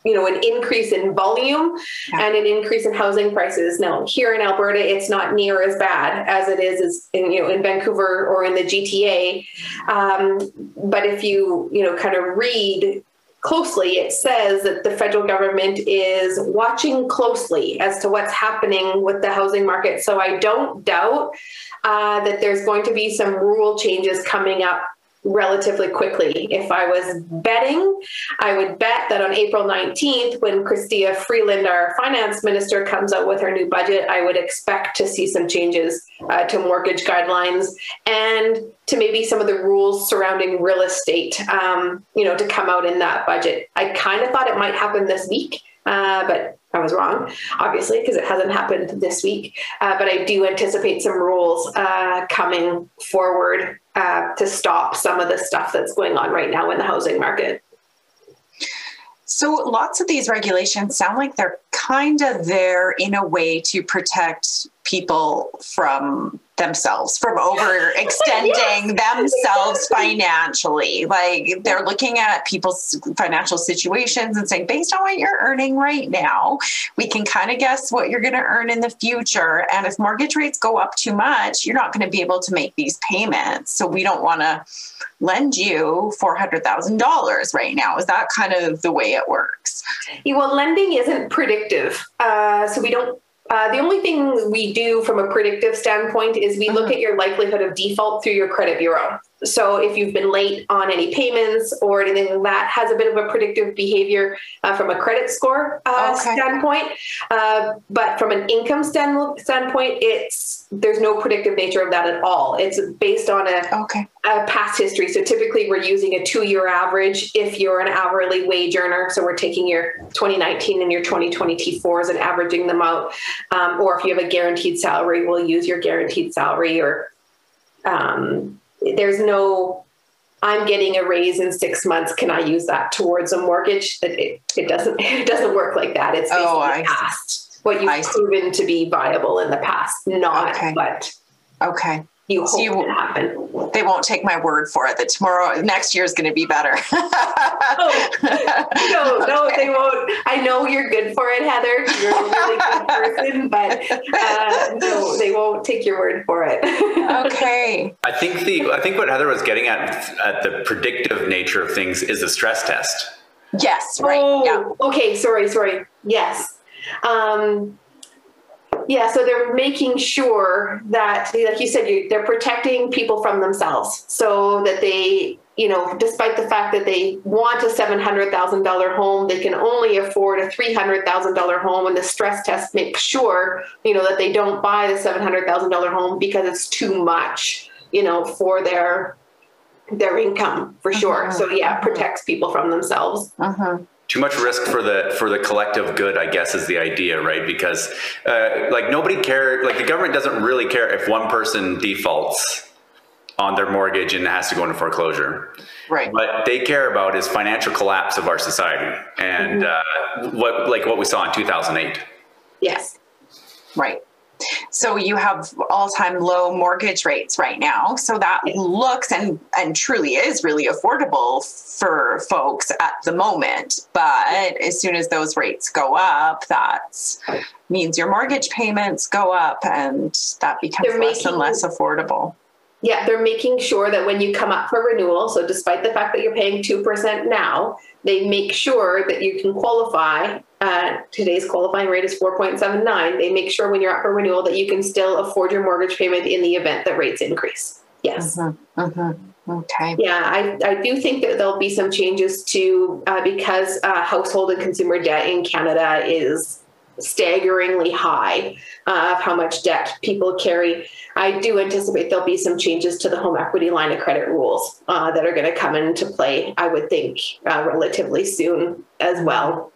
you know an increase in volume Yeah. and an increase in housing prices. Now here in alberta it's not near as bad as it is as in you know in vancouver or in the gta um, but if you you know kind of read closely it says that the federal government is watching closely as to what's happening with the housing market. So i don't doubt uh, that there's going to be some rule changes coming up relatively quickly. If I was betting, I would bet that on April 19th, when Chrystia Freeland, our finance minister, comes out with her new budget, I would expect to see some changes uh, to mortgage guidelines and to maybe some of the rules surrounding real estate, um, you know, to come out in that budget. I kind of thought it might happen this week. Uh, but I was wrong, obviously, because it hasn't happened this week. Uh, but I do anticipate some rules uh, coming forward uh, to stop some of the stuff that's going on right now in the housing market. So lots of these regulations sound like they're kind of there in a way to protect people from themselves, from overextending themselves financially. Like they're looking at people's financial situations and saying, based on what you're earning right now, we can kind of guess what you're going to earn in the future. And if mortgage rates go up too much, you're not going to be able to make these payments. So we don't want to lend you $400,000 right now. Is that kind of the way it works? Yeah, Well, lending isn't predictive, uh, so we don't Uh, the only thing we do from a predictive standpoint is we look Mhm. at your likelihood of default through your credit bureau. So if you've been late on any payments or anything like that, has a bit of a predictive behavior uh, from a credit score uh, Okay. standpoint. Uh, but from an income stand- standpoint, it's there's no predictive nature of that at all. It's based on a Okay. uh, past history. So typically, we're using a two-year average. If you're an hourly wage earner, so we're taking your 2019 and your 2020 T4s and averaging them out. Um, or if you have a guaranteed salary, we'll use your guaranteed salary. Or um, there's no, I'm getting a raise in six months. Can I use that towards a mortgage? It, it, doesn't. It doesn't work like that. It's based Oh, on I the see. What you've I see. proven to be viable in the past, not Okay. what Okay. You So you- will happen. They won't take my word for it that tomorrow, next year is going to be better. no, no, they won't. I know you're good for it, Heather. You're a really good person, but uh, no, they won't take your word for it. okay. I think the I think what Heather was getting at at the predictive nature of things is the stress test. Yes. Right. Oh, Yeah. okay. Sorry, sorry. Yes. Um, yeah, so they're making sure that, like you said, you, they're protecting people from themselves so that they, you know, despite the fact that they want a $700,000 home, they can only afford a $300,000 home. And the stress test makes sure, you know, that they don't buy the $700,000 home because it's too much, you know, for their their income for sure. Mhm. So yeah, protects people from themselves. Mhm. Too much risk for the for the collective good, I guess, is the idea, right? Because uh, like nobody care, like the government doesn't really care if one person defaults on their mortgage and has to go into foreclosure. Right. What they care about is financial collapse of our society, and uh, what like what we saw in 2008. Yes. Right. So you have all-time low mortgage rates right now. So that looks and and truly is really affordable for folks at the moment. But as soon as those rates go up, that means your mortgage payments go up and that becomes They're less and less affordable. Yeah, they're making sure that when you come up for renewal, so despite the fact that you're paying 2% now, they make sure that you can qualify. Uh, today's qualifying rate is 4.79. They make sure when you're up for renewal that you can still afford your mortgage payment in the event that rates increase. Yes. Mhm, mhm. Okay. Yeah, I, I do think that there'll be some changes to uh, because uh, household and consumer debt in Canada is staggeringly high uh, of how much debt people carry. I do anticipate there'll be some changes to the home equity line of credit rules uh, that are going to come into play, I would think, uh, relatively soon as well.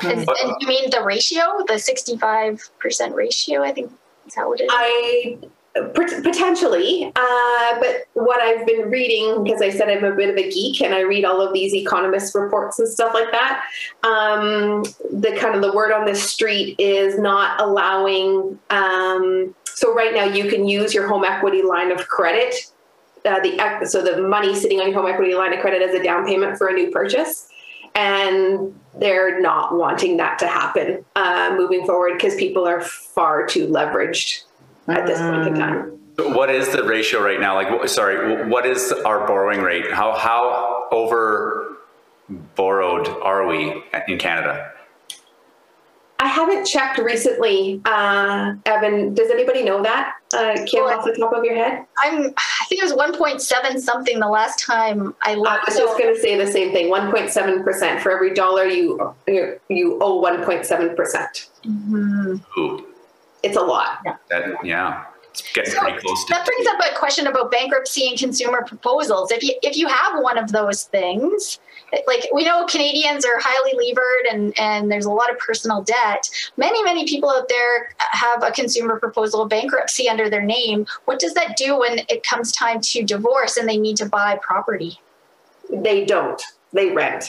And, and you mean the ratio, the 65% ratio? I think is that what it is? I potentially, uh, but what I've been reading, because I said I'm a bit of a geek and I read all of these economist reports and stuff like that, um, the kind of the word on the street is not allowing. Um, so right now, you can use your home equity line of credit. Uh, the so the money sitting on your home equity line of credit as a down payment for a new purchase, and they're not wanting that to happen uh, moving forward because people are far too leveraged at this point in time. What is the ratio right now? Like, sorry, what is our borrowing rate? How how over borrowed are we in Canada? I haven't checked recently, uh, Evan. Does anybody know that? Uh, Kim, Well, off the top of your head? I'm, I think it was 1.7 something the last time I looked. I was just going to say the same thing. One point seven percent for every dollar you you, you owe. One point seven percent. Mhm. It's a lot. that yeah, it's getting So pretty close to. That brings up a question about bankruptcy and consumer proposals. If you if you have one of those things, like we know Canadians are highly levered and and there's a lot of personal debt. Many many people out there have a consumer proposal of bankruptcy under their name. What does that do when it comes time to divorce and they need to buy property? They don't. They rent.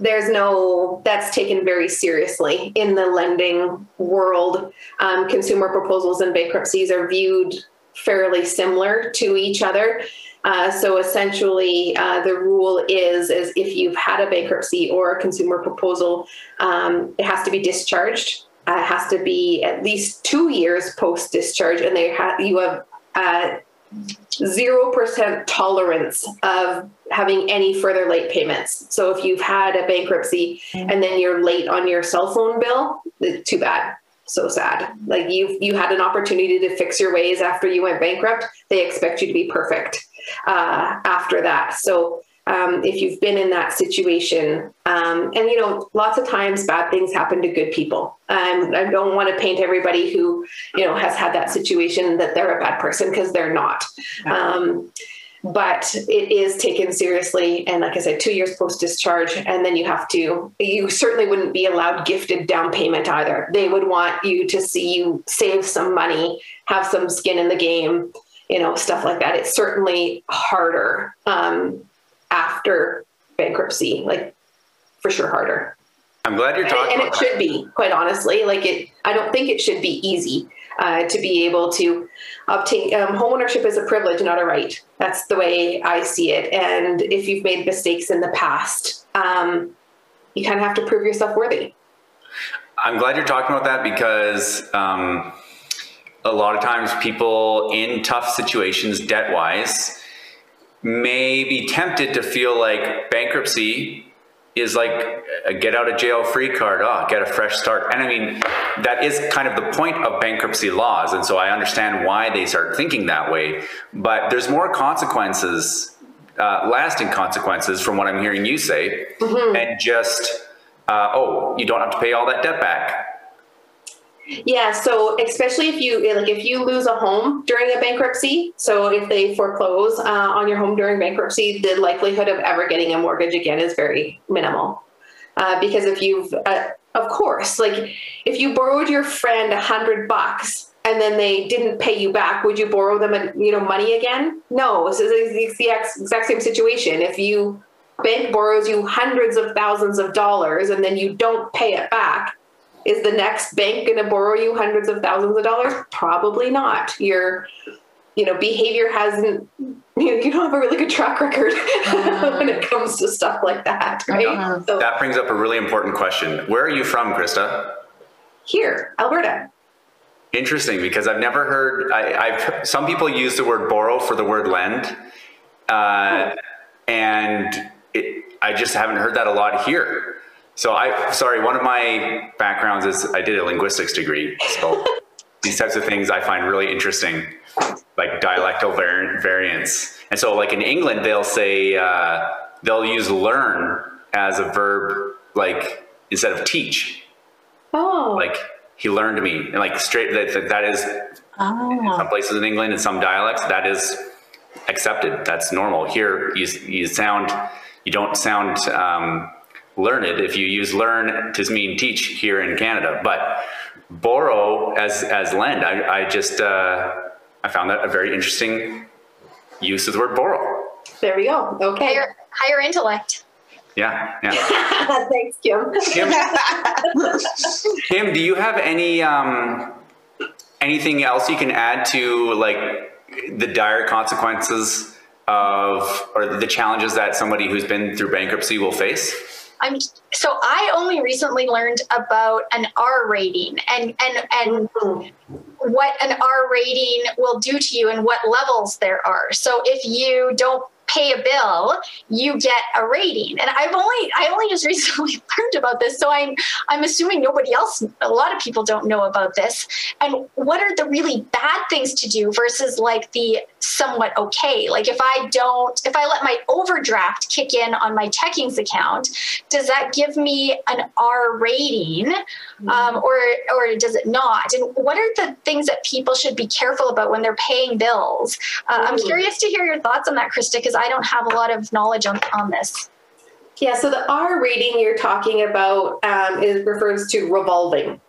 There's no, that's taken very seriously in the lending world. Um, consumer proposals and bankruptcies are viewed fairly similar to each other. Uh, so essentially, uh, the rule is, is if you've had a bankruptcy or a consumer proposal, um, it has to be discharged. Uh, it has to be at least two years post discharge, and they ha- you have uh, zero percent tolerance of having any further late payments. So if you've had a bankruptcy and then you're late on your cell phone bill, it's too bad. so sad. Like you you had an opportunity to fix your ways after you went bankrupt. They expect you to be perfect uh, after that. So um, if you've been in that situation, um, and you know, lots of times bad things happen to good people. Um, I don't want to paint everybody who you know has had that situation that they're a bad person because they're not. Um, but it is taken seriously and like i said two years post discharge and then you have to you certainly wouldn't be allowed gifted down payment either they would want you to see you save some money have some skin in the game you know stuff like that it's certainly harder um, after bankruptcy like for sure harder i'm glad you're talking and, and it should be quite honestly like it i don't think it should be easy uh, to be able to obtain um, homeownership is a privilege, not a right. That's the way I see it. And if you've made mistakes in the past, um, you kind of have to prove yourself worthy. I'm glad you're talking about that because um, a lot of times people in tough situations, debt wise, may be tempted to feel like bankruptcy is like a get out of jail free card. Oh, get a fresh start. And I mean, that is kind of the point of bankruptcy laws. And so I understand why they start thinking that way. But there's more consequences, uh, lasting consequences from what I'm hearing you say, mm-hmm. and just, uh, oh, you don't have to pay all that debt back. Yeah, so especially if you like if you lose a home during a bankruptcy, so if they foreclose uh, on your home during bankruptcy, the likelihood of ever getting a mortgage again is very minimal. Uh, because if you've, uh, of course, like if you borrowed your friend a hundred bucks and then they didn't pay you back, would you borrow them, you know, money again? No, it's the exact same situation. If you bank borrows you hundreds of thousands of dollars and then you don't pay it back is the next bank going to borrow you hundreds of thousands of dollars? Probably not. Your, you know, behavior hasn't. You don't have a really good track record when it comes to stuff like that, right? So, that brings up a really important question. Where are you from, Krista? Here, Alberta. Interesting, because I've never heard. I, have some people use the word borrow for the word lend, uh, and it, I just haven't heard that a lot here. So I, sorry, one of my backgrounds is I did a linguistics degree. So these types of things I find really interesting, like dialectal var- variants. And so like in England, they'll say, uh, they'll use learn as a verb, like instead of teach. Oh. Like he learned me and like straight, that, that is oh. in some places in England, in some dialects, that is accepted. That's normal. Here you, you sound, you don't sound, um, learned if you use learn to mean teach here in Canada. But borrow as as lend, I, I just uh, I found that a very interesting use of the word borrow. There we go. Okay. Higher, higher intellect. Yeah, yeah. Thanks, Kim. Kim. Kim, do you have any um, anything else you can add to like the dire consequences of or the challenges that somebody who's been through bankruptcy will face? I'm so I only recently learned about an R rating and and and mm-hmm. what an R rating will do to you and what levels there are. So if you don't pay a bill, you get a rating. And I've only I only just recently learned about this, so I'm I'm assuming nobody else, a lot of people don't know about this. And what are the really bad things to do versus like the somewhat okay? Like if I don't, if I let my overdraft kick in on my checkings account, does that give me an R rating, mm-hmm. um, or or does it not? And what are the things that people should be careful about when they're paying bills? Uh, I'm curious to hear your thoughts on that, Krista, because I don't have a lot of knowledge on, on this. Yeah, so the R rating you're talking about um, is refers to revolving.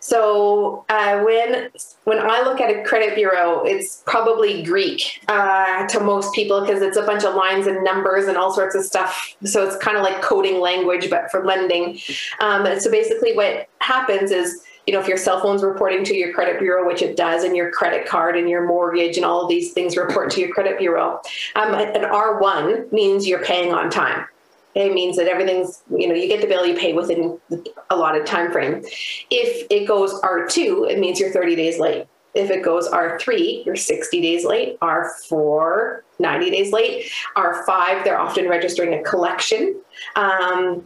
So uh, when when I look at a credit bureau, it's probably Greek uh, to most people because it's a bunch of lines and numbers and all sorts of stuff. So it's kind of like coding language, but for lending. Um, so basically, what happens is you know, if your cell phone's reporting to your credit bureau, which it does, and your credit card and your mortgage and all of these things report to your credit bureau, um, an R1 means you're paying on time. It means that everything's, you know, you get the bill, you pay within a allotted time frame. If it goes R2, it means you're 30 days late. If it goes R3, you're 60 days late. R4, 90 days late. R5, they're often registering a collection. Um,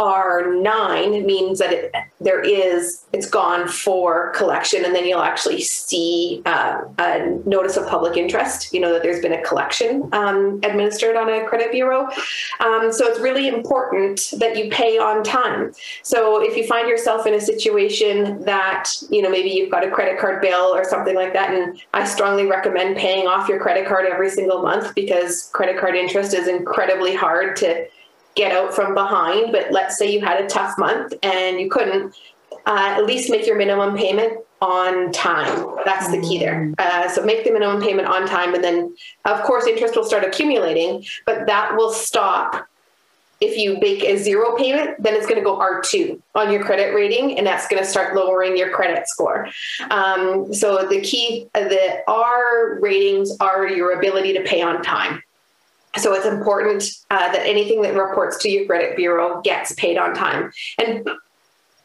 R9 means that it, there is, it's gone for collection, and then you'll actually see uh, a notice of public interest, you know, that there's been a collection um, administered on a credit bureau. Um, so it's really important that you pay on time. So if you find yourself in a situation that, you know, maybe you've got a credit card bill or something like that, and I strongly recommend paying off your credit card every single month because credit card interest is incredibly hard to get out from behind. But let's say you had a tough month and you couldn't, uh, at least make your minimum payment on time. That's the key there. Uh, so make the minimum payment on time, and then of course interest will start accumulating, but that will stop. If you make a zero payment, then it's going to go R2 on your credit rating, and that's going to start lowering your credit score. Um, so the key, uh, the R ratings are your ability to pay on time. So it's important uh, that anything that reports to your credit bureau gets paid on time. And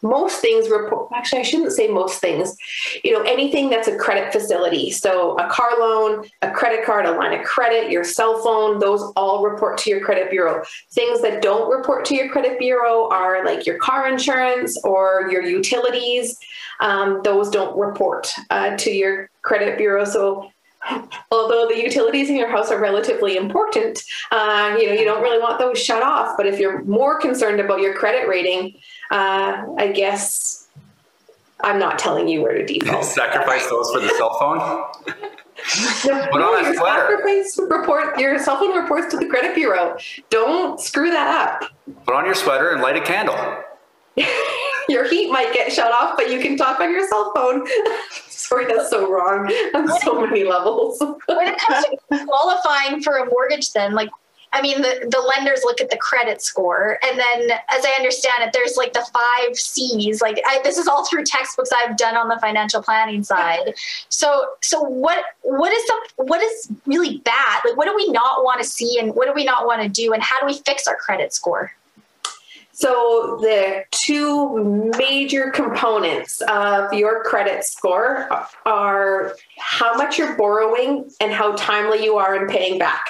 most things report actually i shouldn't say most things. You know anything that's a credit facility. So a car loan a credit card a line of credit your cell phone those all report to your credit bureau. Things that don't report to your credit bureau are like your car insurance or your utilities. Um, those don't report uh, to your credit bureau. So although the utilities in your house are relatively important, uh, you know you don't really want those shut off. But if you're more concerned about your credit rating, uh, I guess I'm not telling you where to default. Sacrifice those for the cell phone. No, Put on your sweater. sacrifice report your cell phone reports to the credit bureau. Don't screw that up. Put on your sweater and light a candle. Your heat might get shut off, but you can talk on your cell phone. Sorry, that's so wrong on so many levels. when it comes to qualifying for a mortgage, then like I mean, the, the lenders look at the credit score, and then, as I understand it, there's like the five C's. Like I, this is all through textbooks I've done on the financial planning side. So, so what what is the, what is really bad? Like, what do we not want to see, and what do we not want to do, and how do we fix our credit score? So, the two major components of your credit score are how much you're borrowing and how timely you are in paying back.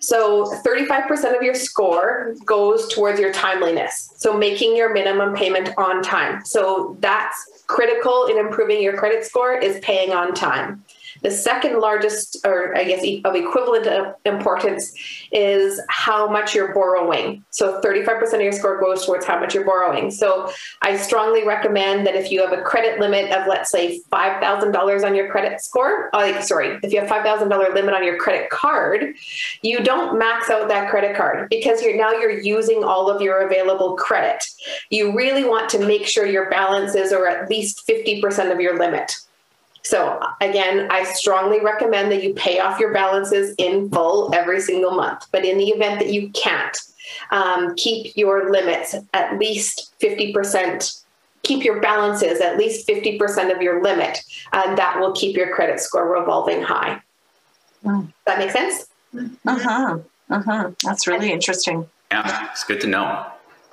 So, 35% of your score goes towards your timeliness. So, making your minimum payment on time. So, that's critical in improving your credit score is paying on time. The second largest, or I guess of equivalent importance, is how much you're borrowing. So 35% of your score goes towards how much you're borrowing. So I strongly recommend that if you have a credit limit of, let's say, $5,000 on your credit score, uh, sorry, if you have $5,000 limit on your credit card, you don't max out that credit card because you're now you're using all of your available credit. You really want to make sure your balances are at least 50% of your limit. So again, I strongly recommend that you pay off your balances in full every single month. But in the event that you can't, um, keep your limits at least 50%. Keep your balances at least 50% of your limit, and that will keep your credit score revolving high. Does that makes sense? Uh huh. Uh huh. That's really interesting. Yeah, it's good to know.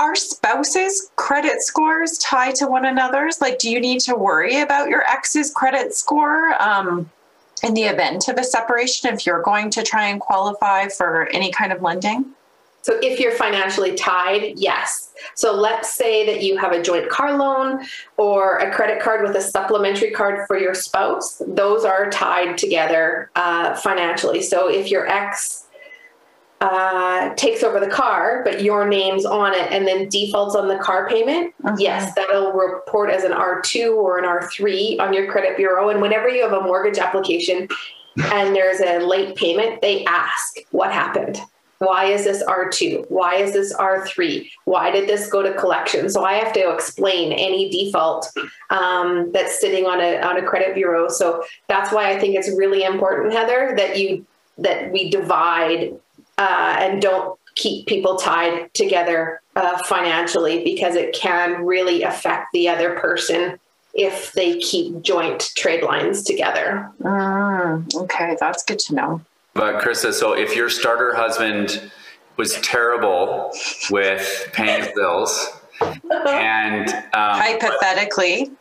Are spouses' credit scores tied to one another's? Like, do you need to worry about your ex's credit score um, in the event of a separation if you're going to try and qualify for any kind of lending? So if you're financially tied, yes. So let's say that you have a joint car loan or a credit card with a supplementary card for your spouse. Those are tied together uh, financially. So if your ex uh, takes over the car, but your name's on it, and then defaults on the car payment, Mhm. yes, that'll report as an R2 or an R3 on your credit bureau. And whenever you have a mortgage application and there's a late payment, they ask, What happened? Why is this R2? Why is this R3? Why did this go to collection? So I have to explain any default um, that's sitting on a on a credit bureau. So that's why I think it's really important, Heather, that you that we divide uh, and don't keep people tied together uh, financially because it can really affect the other person if they keep joint trade lines together. Mm, okay, that's good to know. But Krista, so if your starter husband was terrible with paying his bills and um, Hypothetically,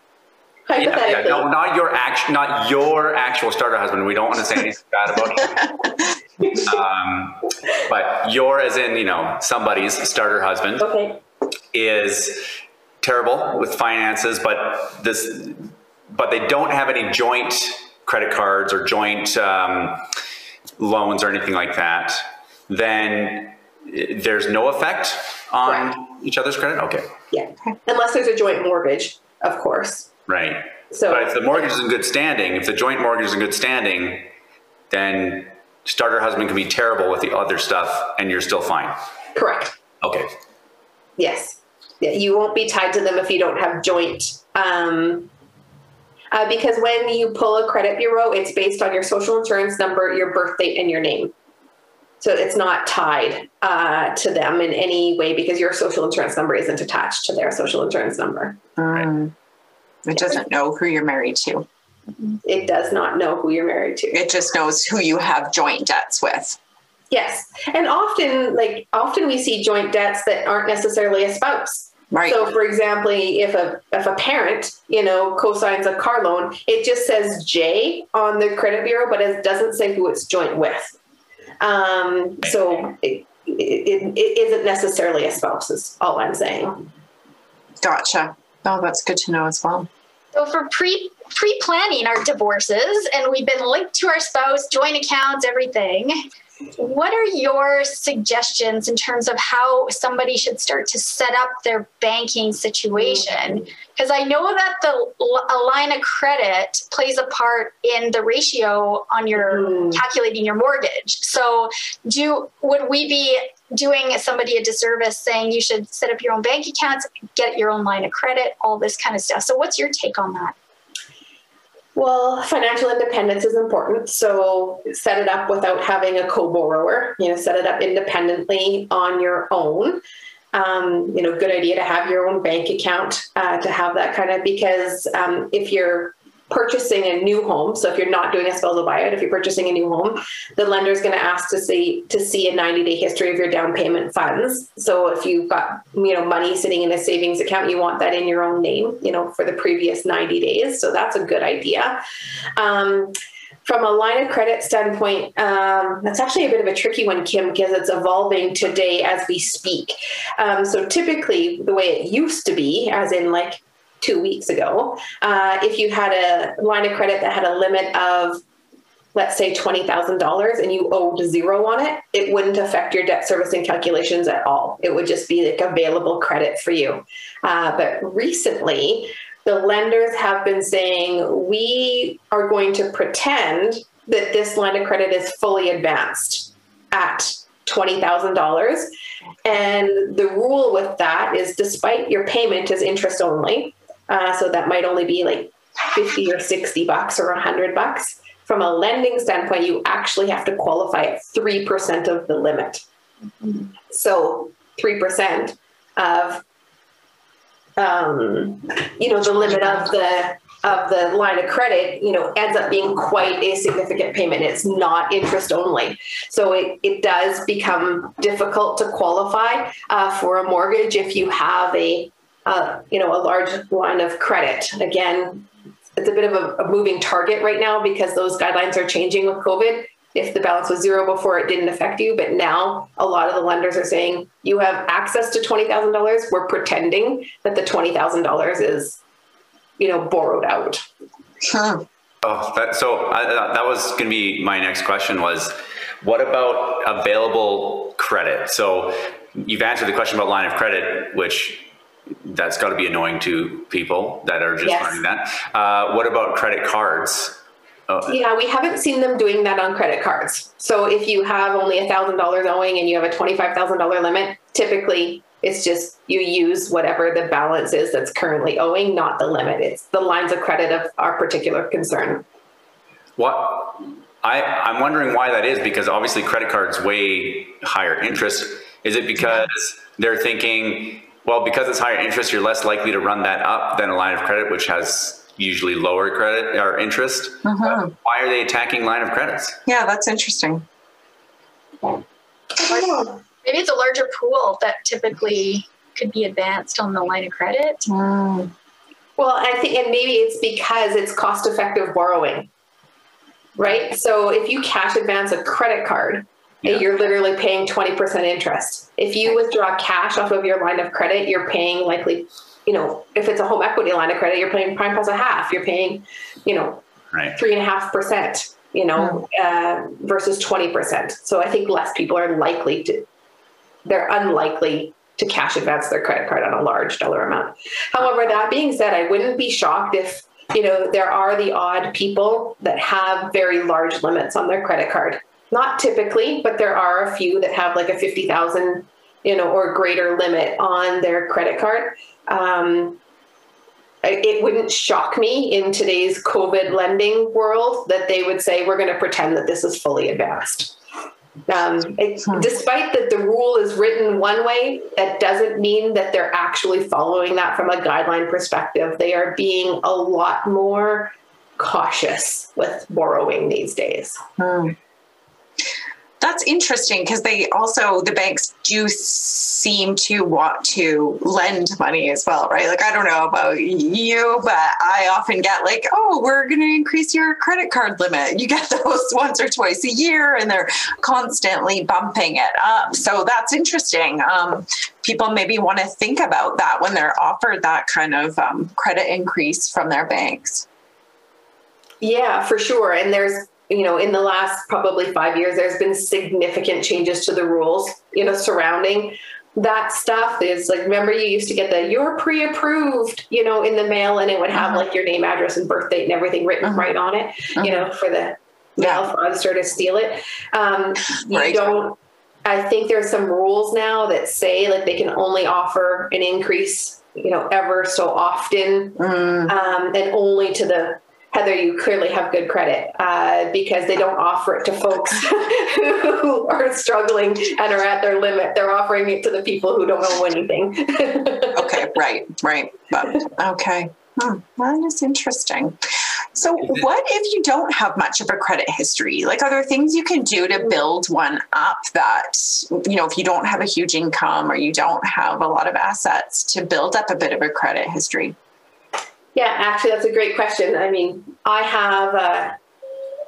yeah, yeah, no, not your act, not your actual starter husband. We don't want to say anything bad about him. Um, but your, as in you know somebody's starter husband, Okay. is terrible with finances, but this, but they don't have any joint credit cards or joint um, loans or anything like that, then there's no effect on Correct. each other's credit. Okay, Yeah, unless there's a joint mortgage, of course. Right. So But if the mortgage is in good standing, if the joint mortgage is in good standing, then starter husband can be terrible with the other stuff, and you're still fine. correct. Okay. Yes. Yeah, you won't be tied to them if you don't have joint. Um, uh, because when you pull a credit bureau, it's based on your social insurance number, your birth date, and your name. So it's not tied uh, to them in any way because your social insurance number isn't attached to their social insurance number. Mm. It doesn't know who you're married to. It does not know who you're married to. It just knows who you have joint debts with. Yes, and often, like often, we see joint debts that aren't necessarily a spouse. Right. So, for example, if a if a parent, you know, co-signs a car loan, it just says J on the credit bureau, but it doesn't say who it's joint with. Um, so it, it, it isn't necessarily a spouse. Is all I'm saying. gotcha. Oh, that's good to know as well. So for pre pre planning our divorces, and we've been linked to our spouse, joint accounts, everything. What are your suggestions in terms of how somebody should start to set up their banking situation? Because I know that the a line of credit plays a part in the ratio on your Mm. calculating your mortgage. So, do would we be doing somebody a disservice saying you should set up your own bank accounts, get your own line of credit, all this kind of stuff? So, what's your take on that? Well, financial independence is important. So set it up without having a co-borrower. You know, set it up independently on your own. Um, you know, good idea to have your own bank account uh, to have that kind of because um, if you're purchasing a new home, so if you're not doing a spousal buyout, if you're purchasing a new home, the lender is going to ask to see to see a 90 day history of your down payment funds. So if you've got you know money sitting in a savings account, you want that in your own name, you know, for the previous 90 days. So that's a good idea. Um, from a line of credit standpoint, um, that's actually a bit of a tricky one, Kim, because it's evolving today as we speak. Um, so typically, the way it used to be, as in like two weeks ago, uh, if you had a line of credit that had a limit of let's say $20,000 and you owed zero on it, it wouldn't affect your debt servicing calculations at all. It would just be like available credit for you. Uh, but recently, the lenders have been saying we are going to pretend that this line of credit is fully advanced at $20,000. And the rule with that is despite your payment is interest only, uh, so that might only be like 50 or 60 bucks or 100 bucks. From a lending standpoint, you actually have to qualify at 3% of the limit. So 3% of um, you know the limit of the of the line of credit you know ends up being quite a significant payment it's not interest only so it, it does become difficult to qualify uh, for a mortgage if you have a uh, you know a large line of credit. Again it's a bit of a, a moving target right now because those guidelines are changing with covid. If the balance was zero before it didn't affect you. But now a lot of the lenders are saying you have access to $20000 we're pretending that the $20000 is you know borrowed out. Huh. Oh, that, so I, that was going to be my next question was, what about available credit? So you've answered the question about line of credit, which that's got to be annoying to people that are just Yes. learning that. Uh, what about credit cards? Oh, yeah we haven't seen them doing that on credit cards so if you have only $1000 owing and you have a $25000 limit typically it's just you use whatever the balance is that's currently owing not the limit it's the lines of credit of our particular concern What I, I'm wondering why that is because obviously credit cards way higher interest. Is it because they're thinking, well, because it's higher interest, you're less likely to run that up than a line of credit, which has usually lower credit or interest? Mhm. Why are they attacking line of credits? Yeah, that's interesting. I don't know. Maybe it's a larger pool that typically could be advanced on the line of credit. Mm. Well, I think, and maybe it's because it's cost effective borrowing, right? So if you cash advance a credit card, Yeah. You're literally paying 20% interest. If you withdraw cash off of your line of credit, you're paying likely, you know, if it's a home equity line of credit, you're paying prime plus a half. You're paying, you know, Right. three and a half percent, you know, uh, versus 20%. So I think less people are likely to, they're unlikely to cash advance their credit card on a large dollar amount. However, that being said, I wouldn't be shocked if, you know, there are the odd people that have very large limits on their credit card. Not typically, but there are a few that have like a 50,000, you know, or greater limit on their credit card. Um, it wouldn't shock me in today's COVID lending world that they would say we're going to pretend that this is fully advanced. Um, it, Despite that the rule is written one way, that doesn't mean that they're actually following that from a guideline perspective. They are being a lot more cautious with borrowing these days. That's interesting because they also the banks do seem to want to lend money as well, right? Like I don't know about you, but I often get like, "Oh, we're going to increase your credit card limit." You get those once or twice a year, and they're constantly bumping it up. So that's interesting. Um, people maybe want to think about that when they're offered that kind of um, credit increase from their banks. Yeah, for sure. And there's, you know, in the last probably five years, there's been significant changes to the rules, you know, surrounding that stuff is like remember you used to get the you're pre-approved you know in the mail and it would have Uh-huh. like your name address and birth date and everything written Uh-huh. right on it you know for the Yeah. mail fraudster to steal it um, you Right. don't i think there's some rules now that say like they can only offer an increase you know ever so often Mm, um, and only to the Heather, you clearly have good credit uh, because they don't offer it to folks who are struggling and are at their limit. They're offering it to the people who don't know anything. okay, right, right. But, okay. Hmm, well, that's interesting. So, what if you don't have much of a credit history? Like, are there things you can do to build one up that, you know, if you don't have a huge income or you don't have a lot of assets to build up a bit of a credit history? Yeah, actually, that's a great question. I mean, I have uh,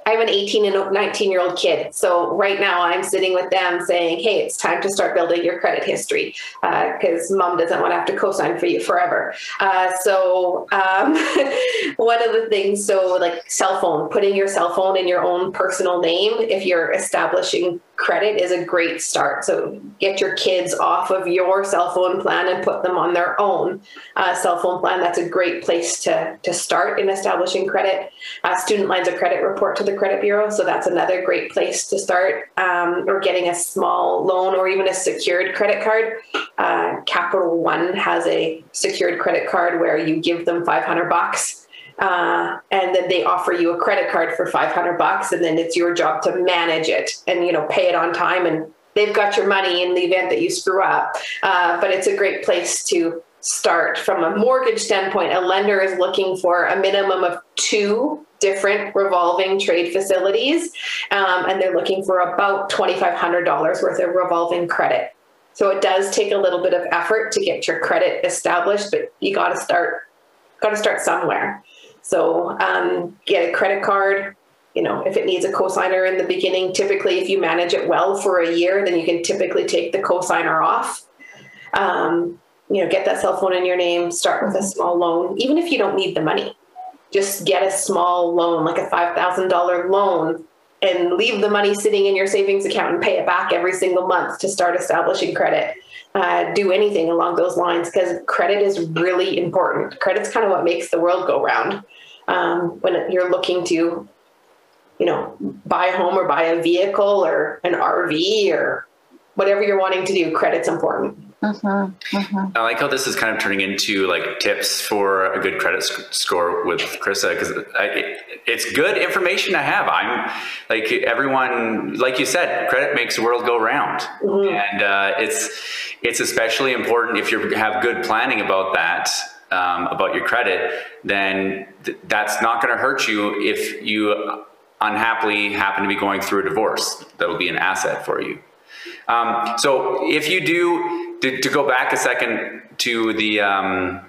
I have an 18 and 19 year old kid. So right now, I'm sitting with them saying, "Hey, it's time to start building your credit history because mom doesn't want to have to co-sign for you forever." Uh, so um, one of the things, so like cell phone, putting your cell phone in your own personal name if you're establishing credit is a great start. So get your kids off of your cell phone plan and put them on their own uh, cell phone plan. That's a great place to, to start in establishing credit. Uh, student lines of credit report to the credit bureau. So that's another great place to start. Um, or getting a small loan or even a secured credit card. Uh, Capital One has a secured credit card where you give them 500 bucks uh, and then they offer you a credit card for 500 bucks and then it's your job to manage it and you know pay it on time and they've got your money in the event that you screw up. Uh, but it's a great place to start. From a mortgage standpoint a lender is looking for a minimum of two different revolving trade facilities um, and they're looking for about $2500 worth of revolving credit. So it does take a little bit of effort to get your credit established but you got to start got to start somewhere so um, get a credit card. You know, if it needs a cosigner in the beginning, typically if you manage it well for a year, then you can typically take the cosigner off. Um, you know, get that cell phone in your name. Start with a small loan, even if you don't need the money. Just get a small loan, like a five thousand dollar loan, and leave the money sitting in your savings account and pay it back every single month to start establishing credit uh, do anything along those lines because credit is really important. Credit's kind of what makes the world go round. Um, when you're looking to, you know, buy a home or buy a vehicle or an RV or whatever you're wanting to do, credit's important. Mm-hmm, mm-hmm. I like how this is kind of turning into like tips for a good credit sc- score with Krista because it, it's good information to have. I'm like everyone, like you said, credit makes the world go round, Mhm. and uh, it's it's especially important if you have good planning about that. Um, about your credit, then th- that's not going to hurt you if you unhappily happen to be going through a divorce. That'll be an asset for you. Um, so if you do, to, to go back a second to the, um,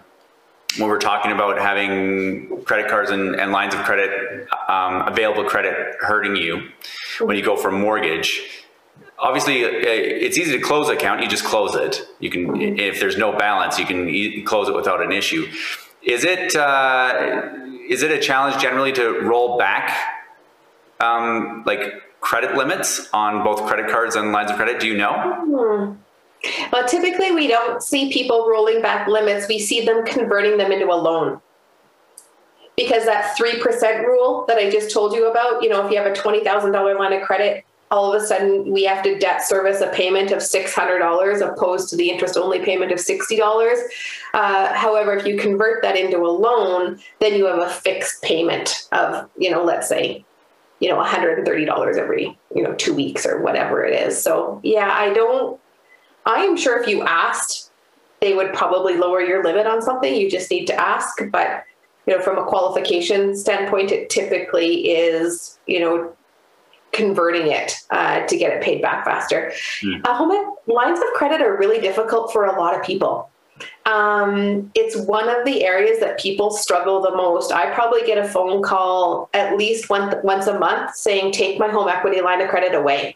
when we're talking about having credit cards and, and lines of credit, um, available credit hurting you when you go for a mortgage, obviously uh, it's easy to close an account. You just close it. You can, if there's no balance, you can close it without an issue. Is it uh, is it a challenge generally to roll back um, like credit limits on both credit cards and lines of credit? Do you know? Mm-hmm. Well, typically we don't see people rolling back limits. We see them converting them into a loan because that 3% rule that I just told you about, you know, if you have a $20,000 line of credit, all of a sudden we have to debt service a payment of $600 opposed to the interest only payment of $60. Uh, however, if you convert that into a loan, then you have a fixed payment of, you know, let's say, you know, $130 every, you know, two weeks or whatever it is. So yeah, I don't, I am sure if you asked, they would probably lower your limit on something. You just need to ask. But you know, from a qualification standpoint, it typically is, you know, converting it uh, to get it paid back faster. Mm. Uh, home lines of credit are really difficult for a lot of people. Um, it's one of the areas that people struggle the most. I probably get a phone call at least once once a month saying, "Take my home equity line of credit away."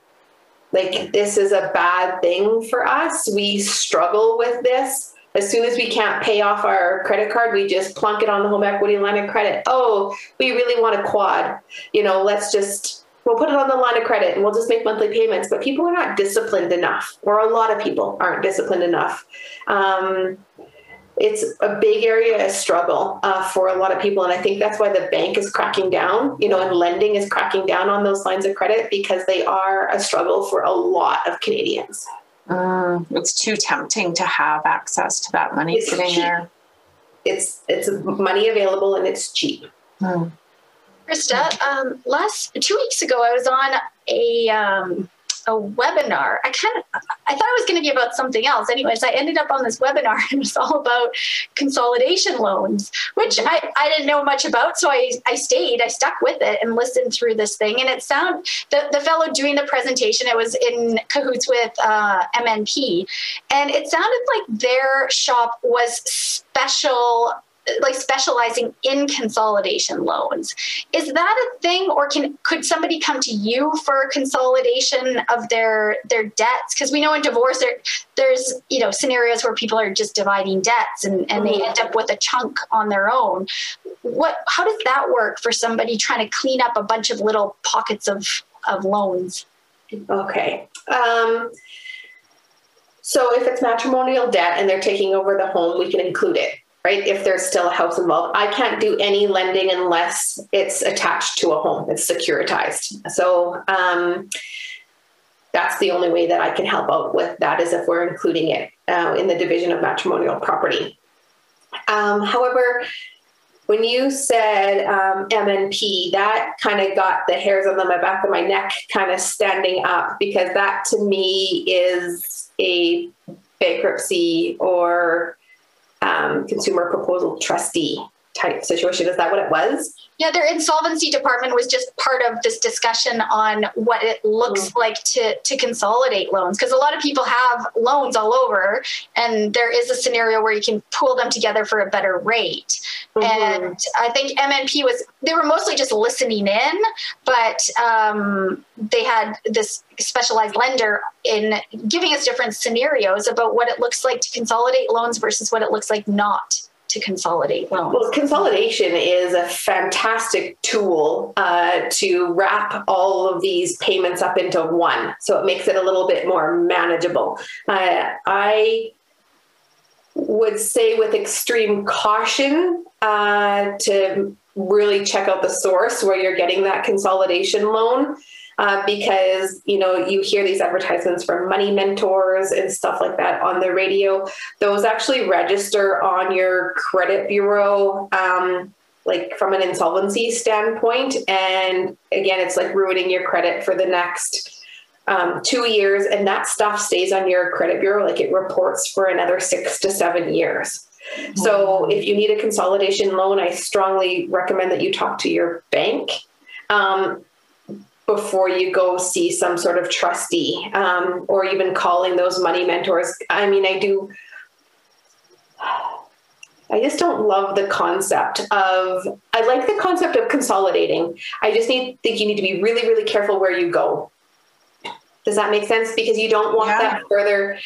Like this is a bad thing for us. We struggle with this as soon as we can't pay off our credit card, we just plunk it on the home equity line of credit. Oh, we really want a quad. You know, let's just we'll put it on the line of credit and we'll just make monthly payments. But people are not disciplined enough, or a lot of people aren't disciplined enough. Um, it's a big area of struggle uh, for a lot of people, and I think that's why the bank is cracking down. You know, and lending is cracking down on those lines of credit because they are a struggle for a lot of Canadians. Mm, it's too tempting to have access to that money it's sitting cheap. there. It's it's money available and it's cheap. Mm. Krista, um, last two weeks ago, I was on a um, a webinar. I kind of I thought it was going to be about something else. Anyways, I ended up on this webinar and it was all about consolidation loans, which I, I didn't know much about. So I, I stayed, I stuck with it and listened through this thing. And it sounded the, the fellow doing the presentation, it was in cahoots with uh, MNP. And it sounded like their shop was special like specializing in consolidation loans. Is that a thing, or can could somebody come to you for consolidation of their their debts? Because we know in divorce there there's you know scenarios where people are just dividing debts and, and they end up with a chunk on their own. What how does that work for somebody trying to clean up a bunch of little pockets of of loans? Okay. Um, so if it's matrimonial debt and they're taking over the home, we can include it right? If there's still a house involved, I can't do any lending unless it's attached to a home, it's securitized. So um, that's the only way that I can help out with that is if we're including it uh, in the division of matrimonial property. Um, however, when you said um, MNP, that kind of got the hairs on the back of my neck kind of standing up because that to me is a bankruptcy or um, consumer proposal trustee type situation. Is that what it was? Yeah, their insolvency department was just part of this discussion on what it looks mm-hmm. like to to consolidate loans because a lot of people have loans all over and there is a scenario where you can pool them together for a better rate. Mm-hmm. And I think MNP was they were mostly just listening in, but um, they had this specialized lender in giving us different scenarios about what it looks like to consolidate loans versus what it looks like not to consolidate loans? Well, consolidation is a fantastic tool uh, to wrap all of these payments up into one. So it makes it a little bit more manageable. Uh, I would say with extreme caution uh, to really check out the source where you're getting that consolidation loan uh, because you know you hear these advertisements from money mentors and stuff like that on the radio. Those actually register on your credit bureau. Um, like from an insolvency standpoint. And again it's like ruining your credit for the next um, two years. And that stuff stays on your credit bureau. Like it reports for another six to seven years. So if you need a consolidation loan i strongly recommend that you talk to your bank. Um, before you go see some sort of trustee um, or even calling those money mentors. I mean, I do. I just don't love the concept of. I like the concept of consolidating. I just need think you need to be really, really careful where you go. Does that make sense? Because you don't want Yeah. that further.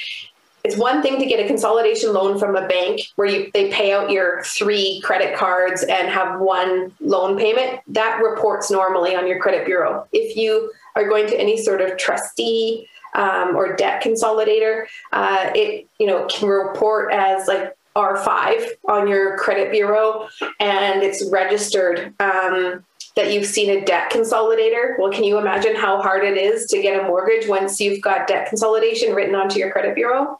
It's one thing to get a consolidation loan from a bank where you they pay out your three credit cards and have one loan payment. That reports normally on your credit bureau. If you are going to any sort of trustee um, or debt consolidator, uh, it you know can report as like R5 on your credit bureau, and it's registered. Um, that you've seen a debt consolidator. Well, can you imagine how hard it is to get a mortgage once you've got debt consolidation written onto your credit bureau?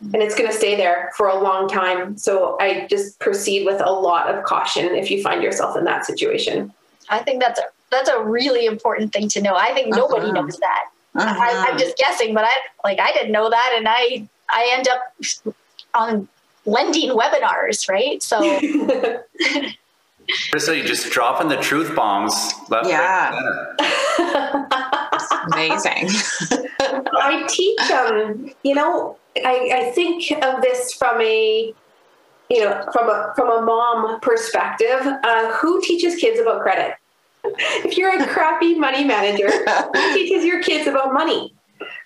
And it's going to stay there for a long time. So I just proceed with a lot of caution if you find yourself in that situation. I think that's a that's a really important thing to know. I think nobody Uh-huh. knows that. Uh-huh. I'm just guessing, but I like I didn't know that, and I I end up on lending webinars, right? So Krista, you just dropping the truth bombs left, Yeah. right, amazing. I teach um, you know, I, I think of this from a you know, from a from a mom perspective, uh, who teaches kids about credit? If you're a crappy money manager, who teaches your kids about money?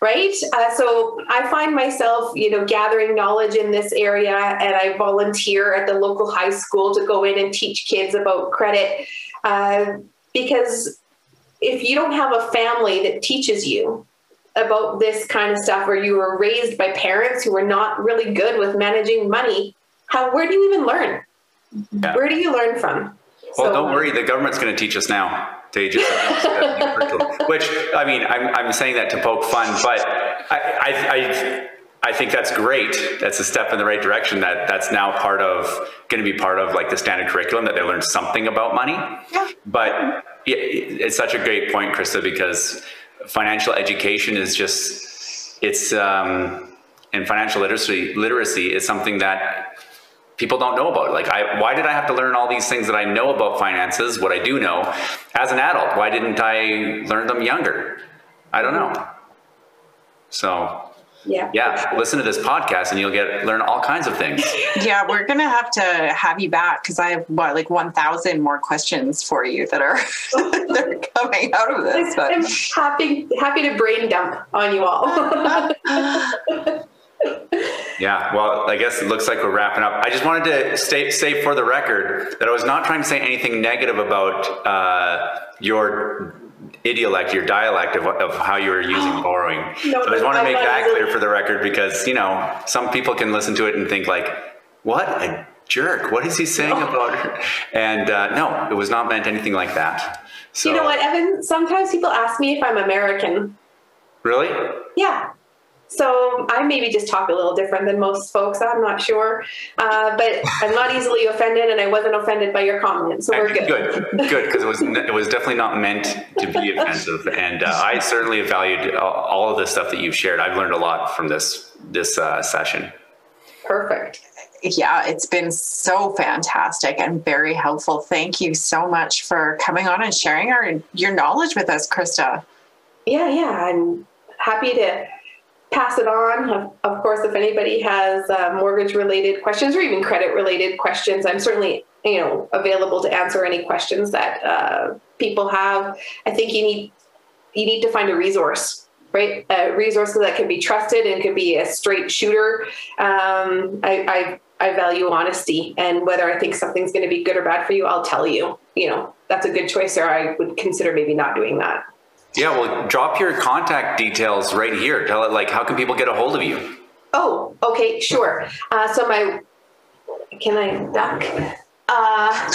Right. Uh, so I find myself, you know, gathering knowledge in this area, and I volunteer at the local high school to go in and teach kids about credit, uh, because if you don't have a family that teaches you about this kind of stuff, where you were raised by parents who were not really good with managing money, how where do you even learn? Yeah. Where do you learn from? Well, So, don't uh, worry. The government's going to teach us now. They just, which I mean, I'm, I'm saying that to poke fun, but I, I, I, I think that's great. That's a step in the right direction. That that's now part of going to be part of like the standard curriculum that they learn something about money. Yeah. But it, it's such a great point, Krista, because financial education is just it's um, and financial literacy literacy is something that people don't know about. Like, I, why did I have to learn all these things that I know about finances, what I do know, as an adult? Why didn't I learn them younger? I don't know. So, yeah, yeah, listen to this podcast and you'll get learn all kinds of things. yeah, we're gonna have to have you back because I have what like one thousand more questions for you that are that are coming out of this. I'm happy happy to brain dump on you all. Yeah, well, I guess it looks like we're wrapping up. I just wanted to state, say for the record that I was not trying to say anything negative about uh, your idiolect, your dialect of, of how you were using borrowing. No, so I just want to make that clear for the record because, you know, some people can listen to it and think like, what a jerk. What is he saying about her? And uh, no, it was not meant anything like that. So, you know what, Evan? Sometimes people ask me if I'm American. Really? Yeah. So I maybe just talk a little different than most folks. I'm not sure, uh, but I'm not easily offended, and I wasn't offended by your comment, so we're good. Good, good, because it was it was definitely not meant to be offensive, and uh, I certainly have valued all- all of the stuff that you've shared. I've learned a lot from this this uh, session. Perfect. yeah, it's been so fantastic and very helpful. Thank you so much for coming on and sharing our your knowledge with us, Krista. Yeah, yeah. I'm happy to pass it on. Of, of course, if anybody has uh, mortgage related questions or even credit related questions, I'm certainly you know available to answer any questions that uh, people have. I think you need you need to find a resource. Right, a resource that can be trusted and can be a straight shooter. Um, I, I I value honesty, and whether I think something's going to be good or bad for you, I'll tell you. You know, that's a good choice, or I would consider maybe not doing that. Yeah, well, drop your contact details right here. Tell it like how can people get a hold of you? Oh, okay, sure. Uh, so my, can I duck? Uh.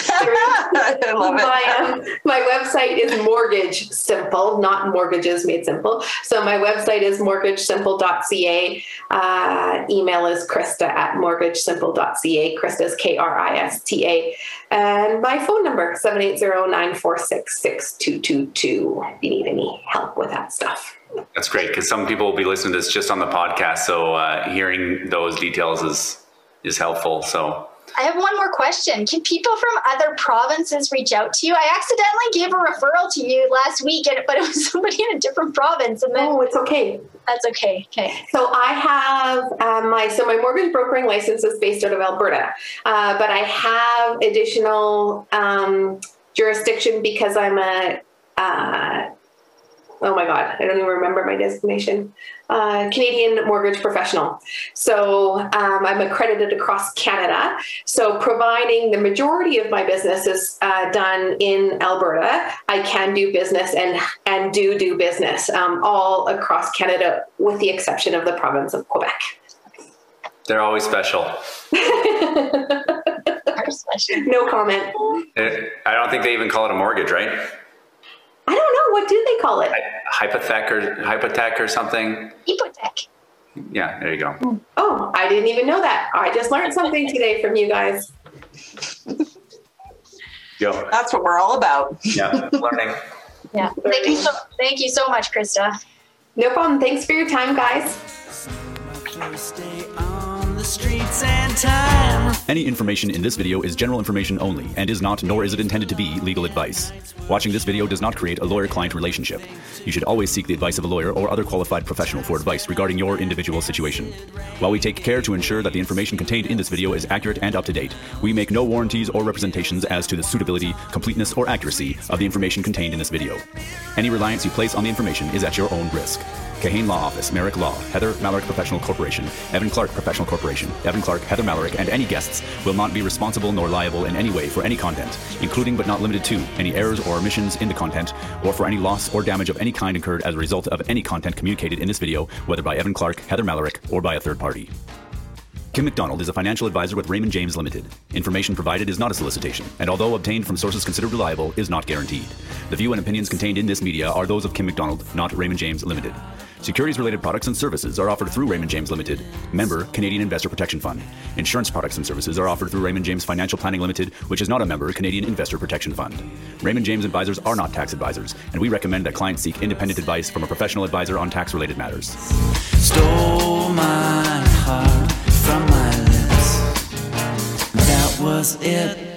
I love it. my, um, my website is Mortgage Simple, not mortgages made simple. So my website is mortgagesimple.ca. Uh, email is Krista at mortgagesimple.ca. Krista is K R I S T A. And my phone number, 780-946-6222, if you need any help with that stuff. That's great because some people will be listening to this just on the podcast, so uh, hearing those details is is helpful. So I have one more question. Can people from other provinces reach out to you? I accidentally gave a referral to you last week, and, but it was somebody in a different province, and then Oh, it's okay. that's okay. Okay. So I have um, my so my mortgage brokering license is based out of Alberta, uh, but I have additional um, jurisdiction because I'm a uh, oh my God, I don't even remember my designation. Uh, Canadian mortgage professional. So um, I'm accredited across Canada. So providing the majority of my business is uh, done in Alberta, I can do business and and do do business um, all across Canada, with the exception of the province of Quebec. They're always special. no comment. I don't think they even call it a mortgage, right? I don't know. What do they call it? Hypothec or hypothec or something. Hypothec. Yeah, there you go. Oh, I didn't even know that. I just learned something today from you guys. Go. That's what we're all about. Yeah, learning. Yeah. Thank you so thank you so much, Krista. No problem. Thanks for your time, guys. Any information in this video is general information only and is not, nor is it intended to be, legal advice. Watching this video does not create a lawyer client relationship. You should always seek the advice of a lawyer or other qualified professional for advice regarding your individual situation. While we take care to ensure that the information contained in this video is accurate and up to date, we make no warranties or representations as to the suitability, completeness, or accuracy of the information contained in this video. Any reliance you place on the information is at your own risk. Kahane Law Office, Merrick Law, Heather Malarick Professional Corporation, Evan Clark Professional Corporation, Evan Clark, Heather Malarick, and any guests will not be responsible nor liable in any way for any content, including but not limited to any errors or omissions in the content, or for any loss or damage of any kind incurred as a result of any content communicated in this video, whether by Evan Clark, Heather Malarick, or by a third party. Kim McDonald is a financial advisor with Raymond James Limited. Information provided is not a solicitation, and although obtained from sources considered reliable, is not guaranteed. The view and opinions contained in this media are those of Kim McDonald, not Raymond James Limited. Securities related products and services are offered through Raymond James Limited, member Canadian Investor Protection Fund. Insurance products and services are offered through Raymond James Financial Planning Limited, which is not a member Canadian Investor Protection Fund. Raymond James advisors are not tax advisors, and we recommend that clients seek independent advice from a professional advisor on tax related matters. Stole my heart from my lips. That was it.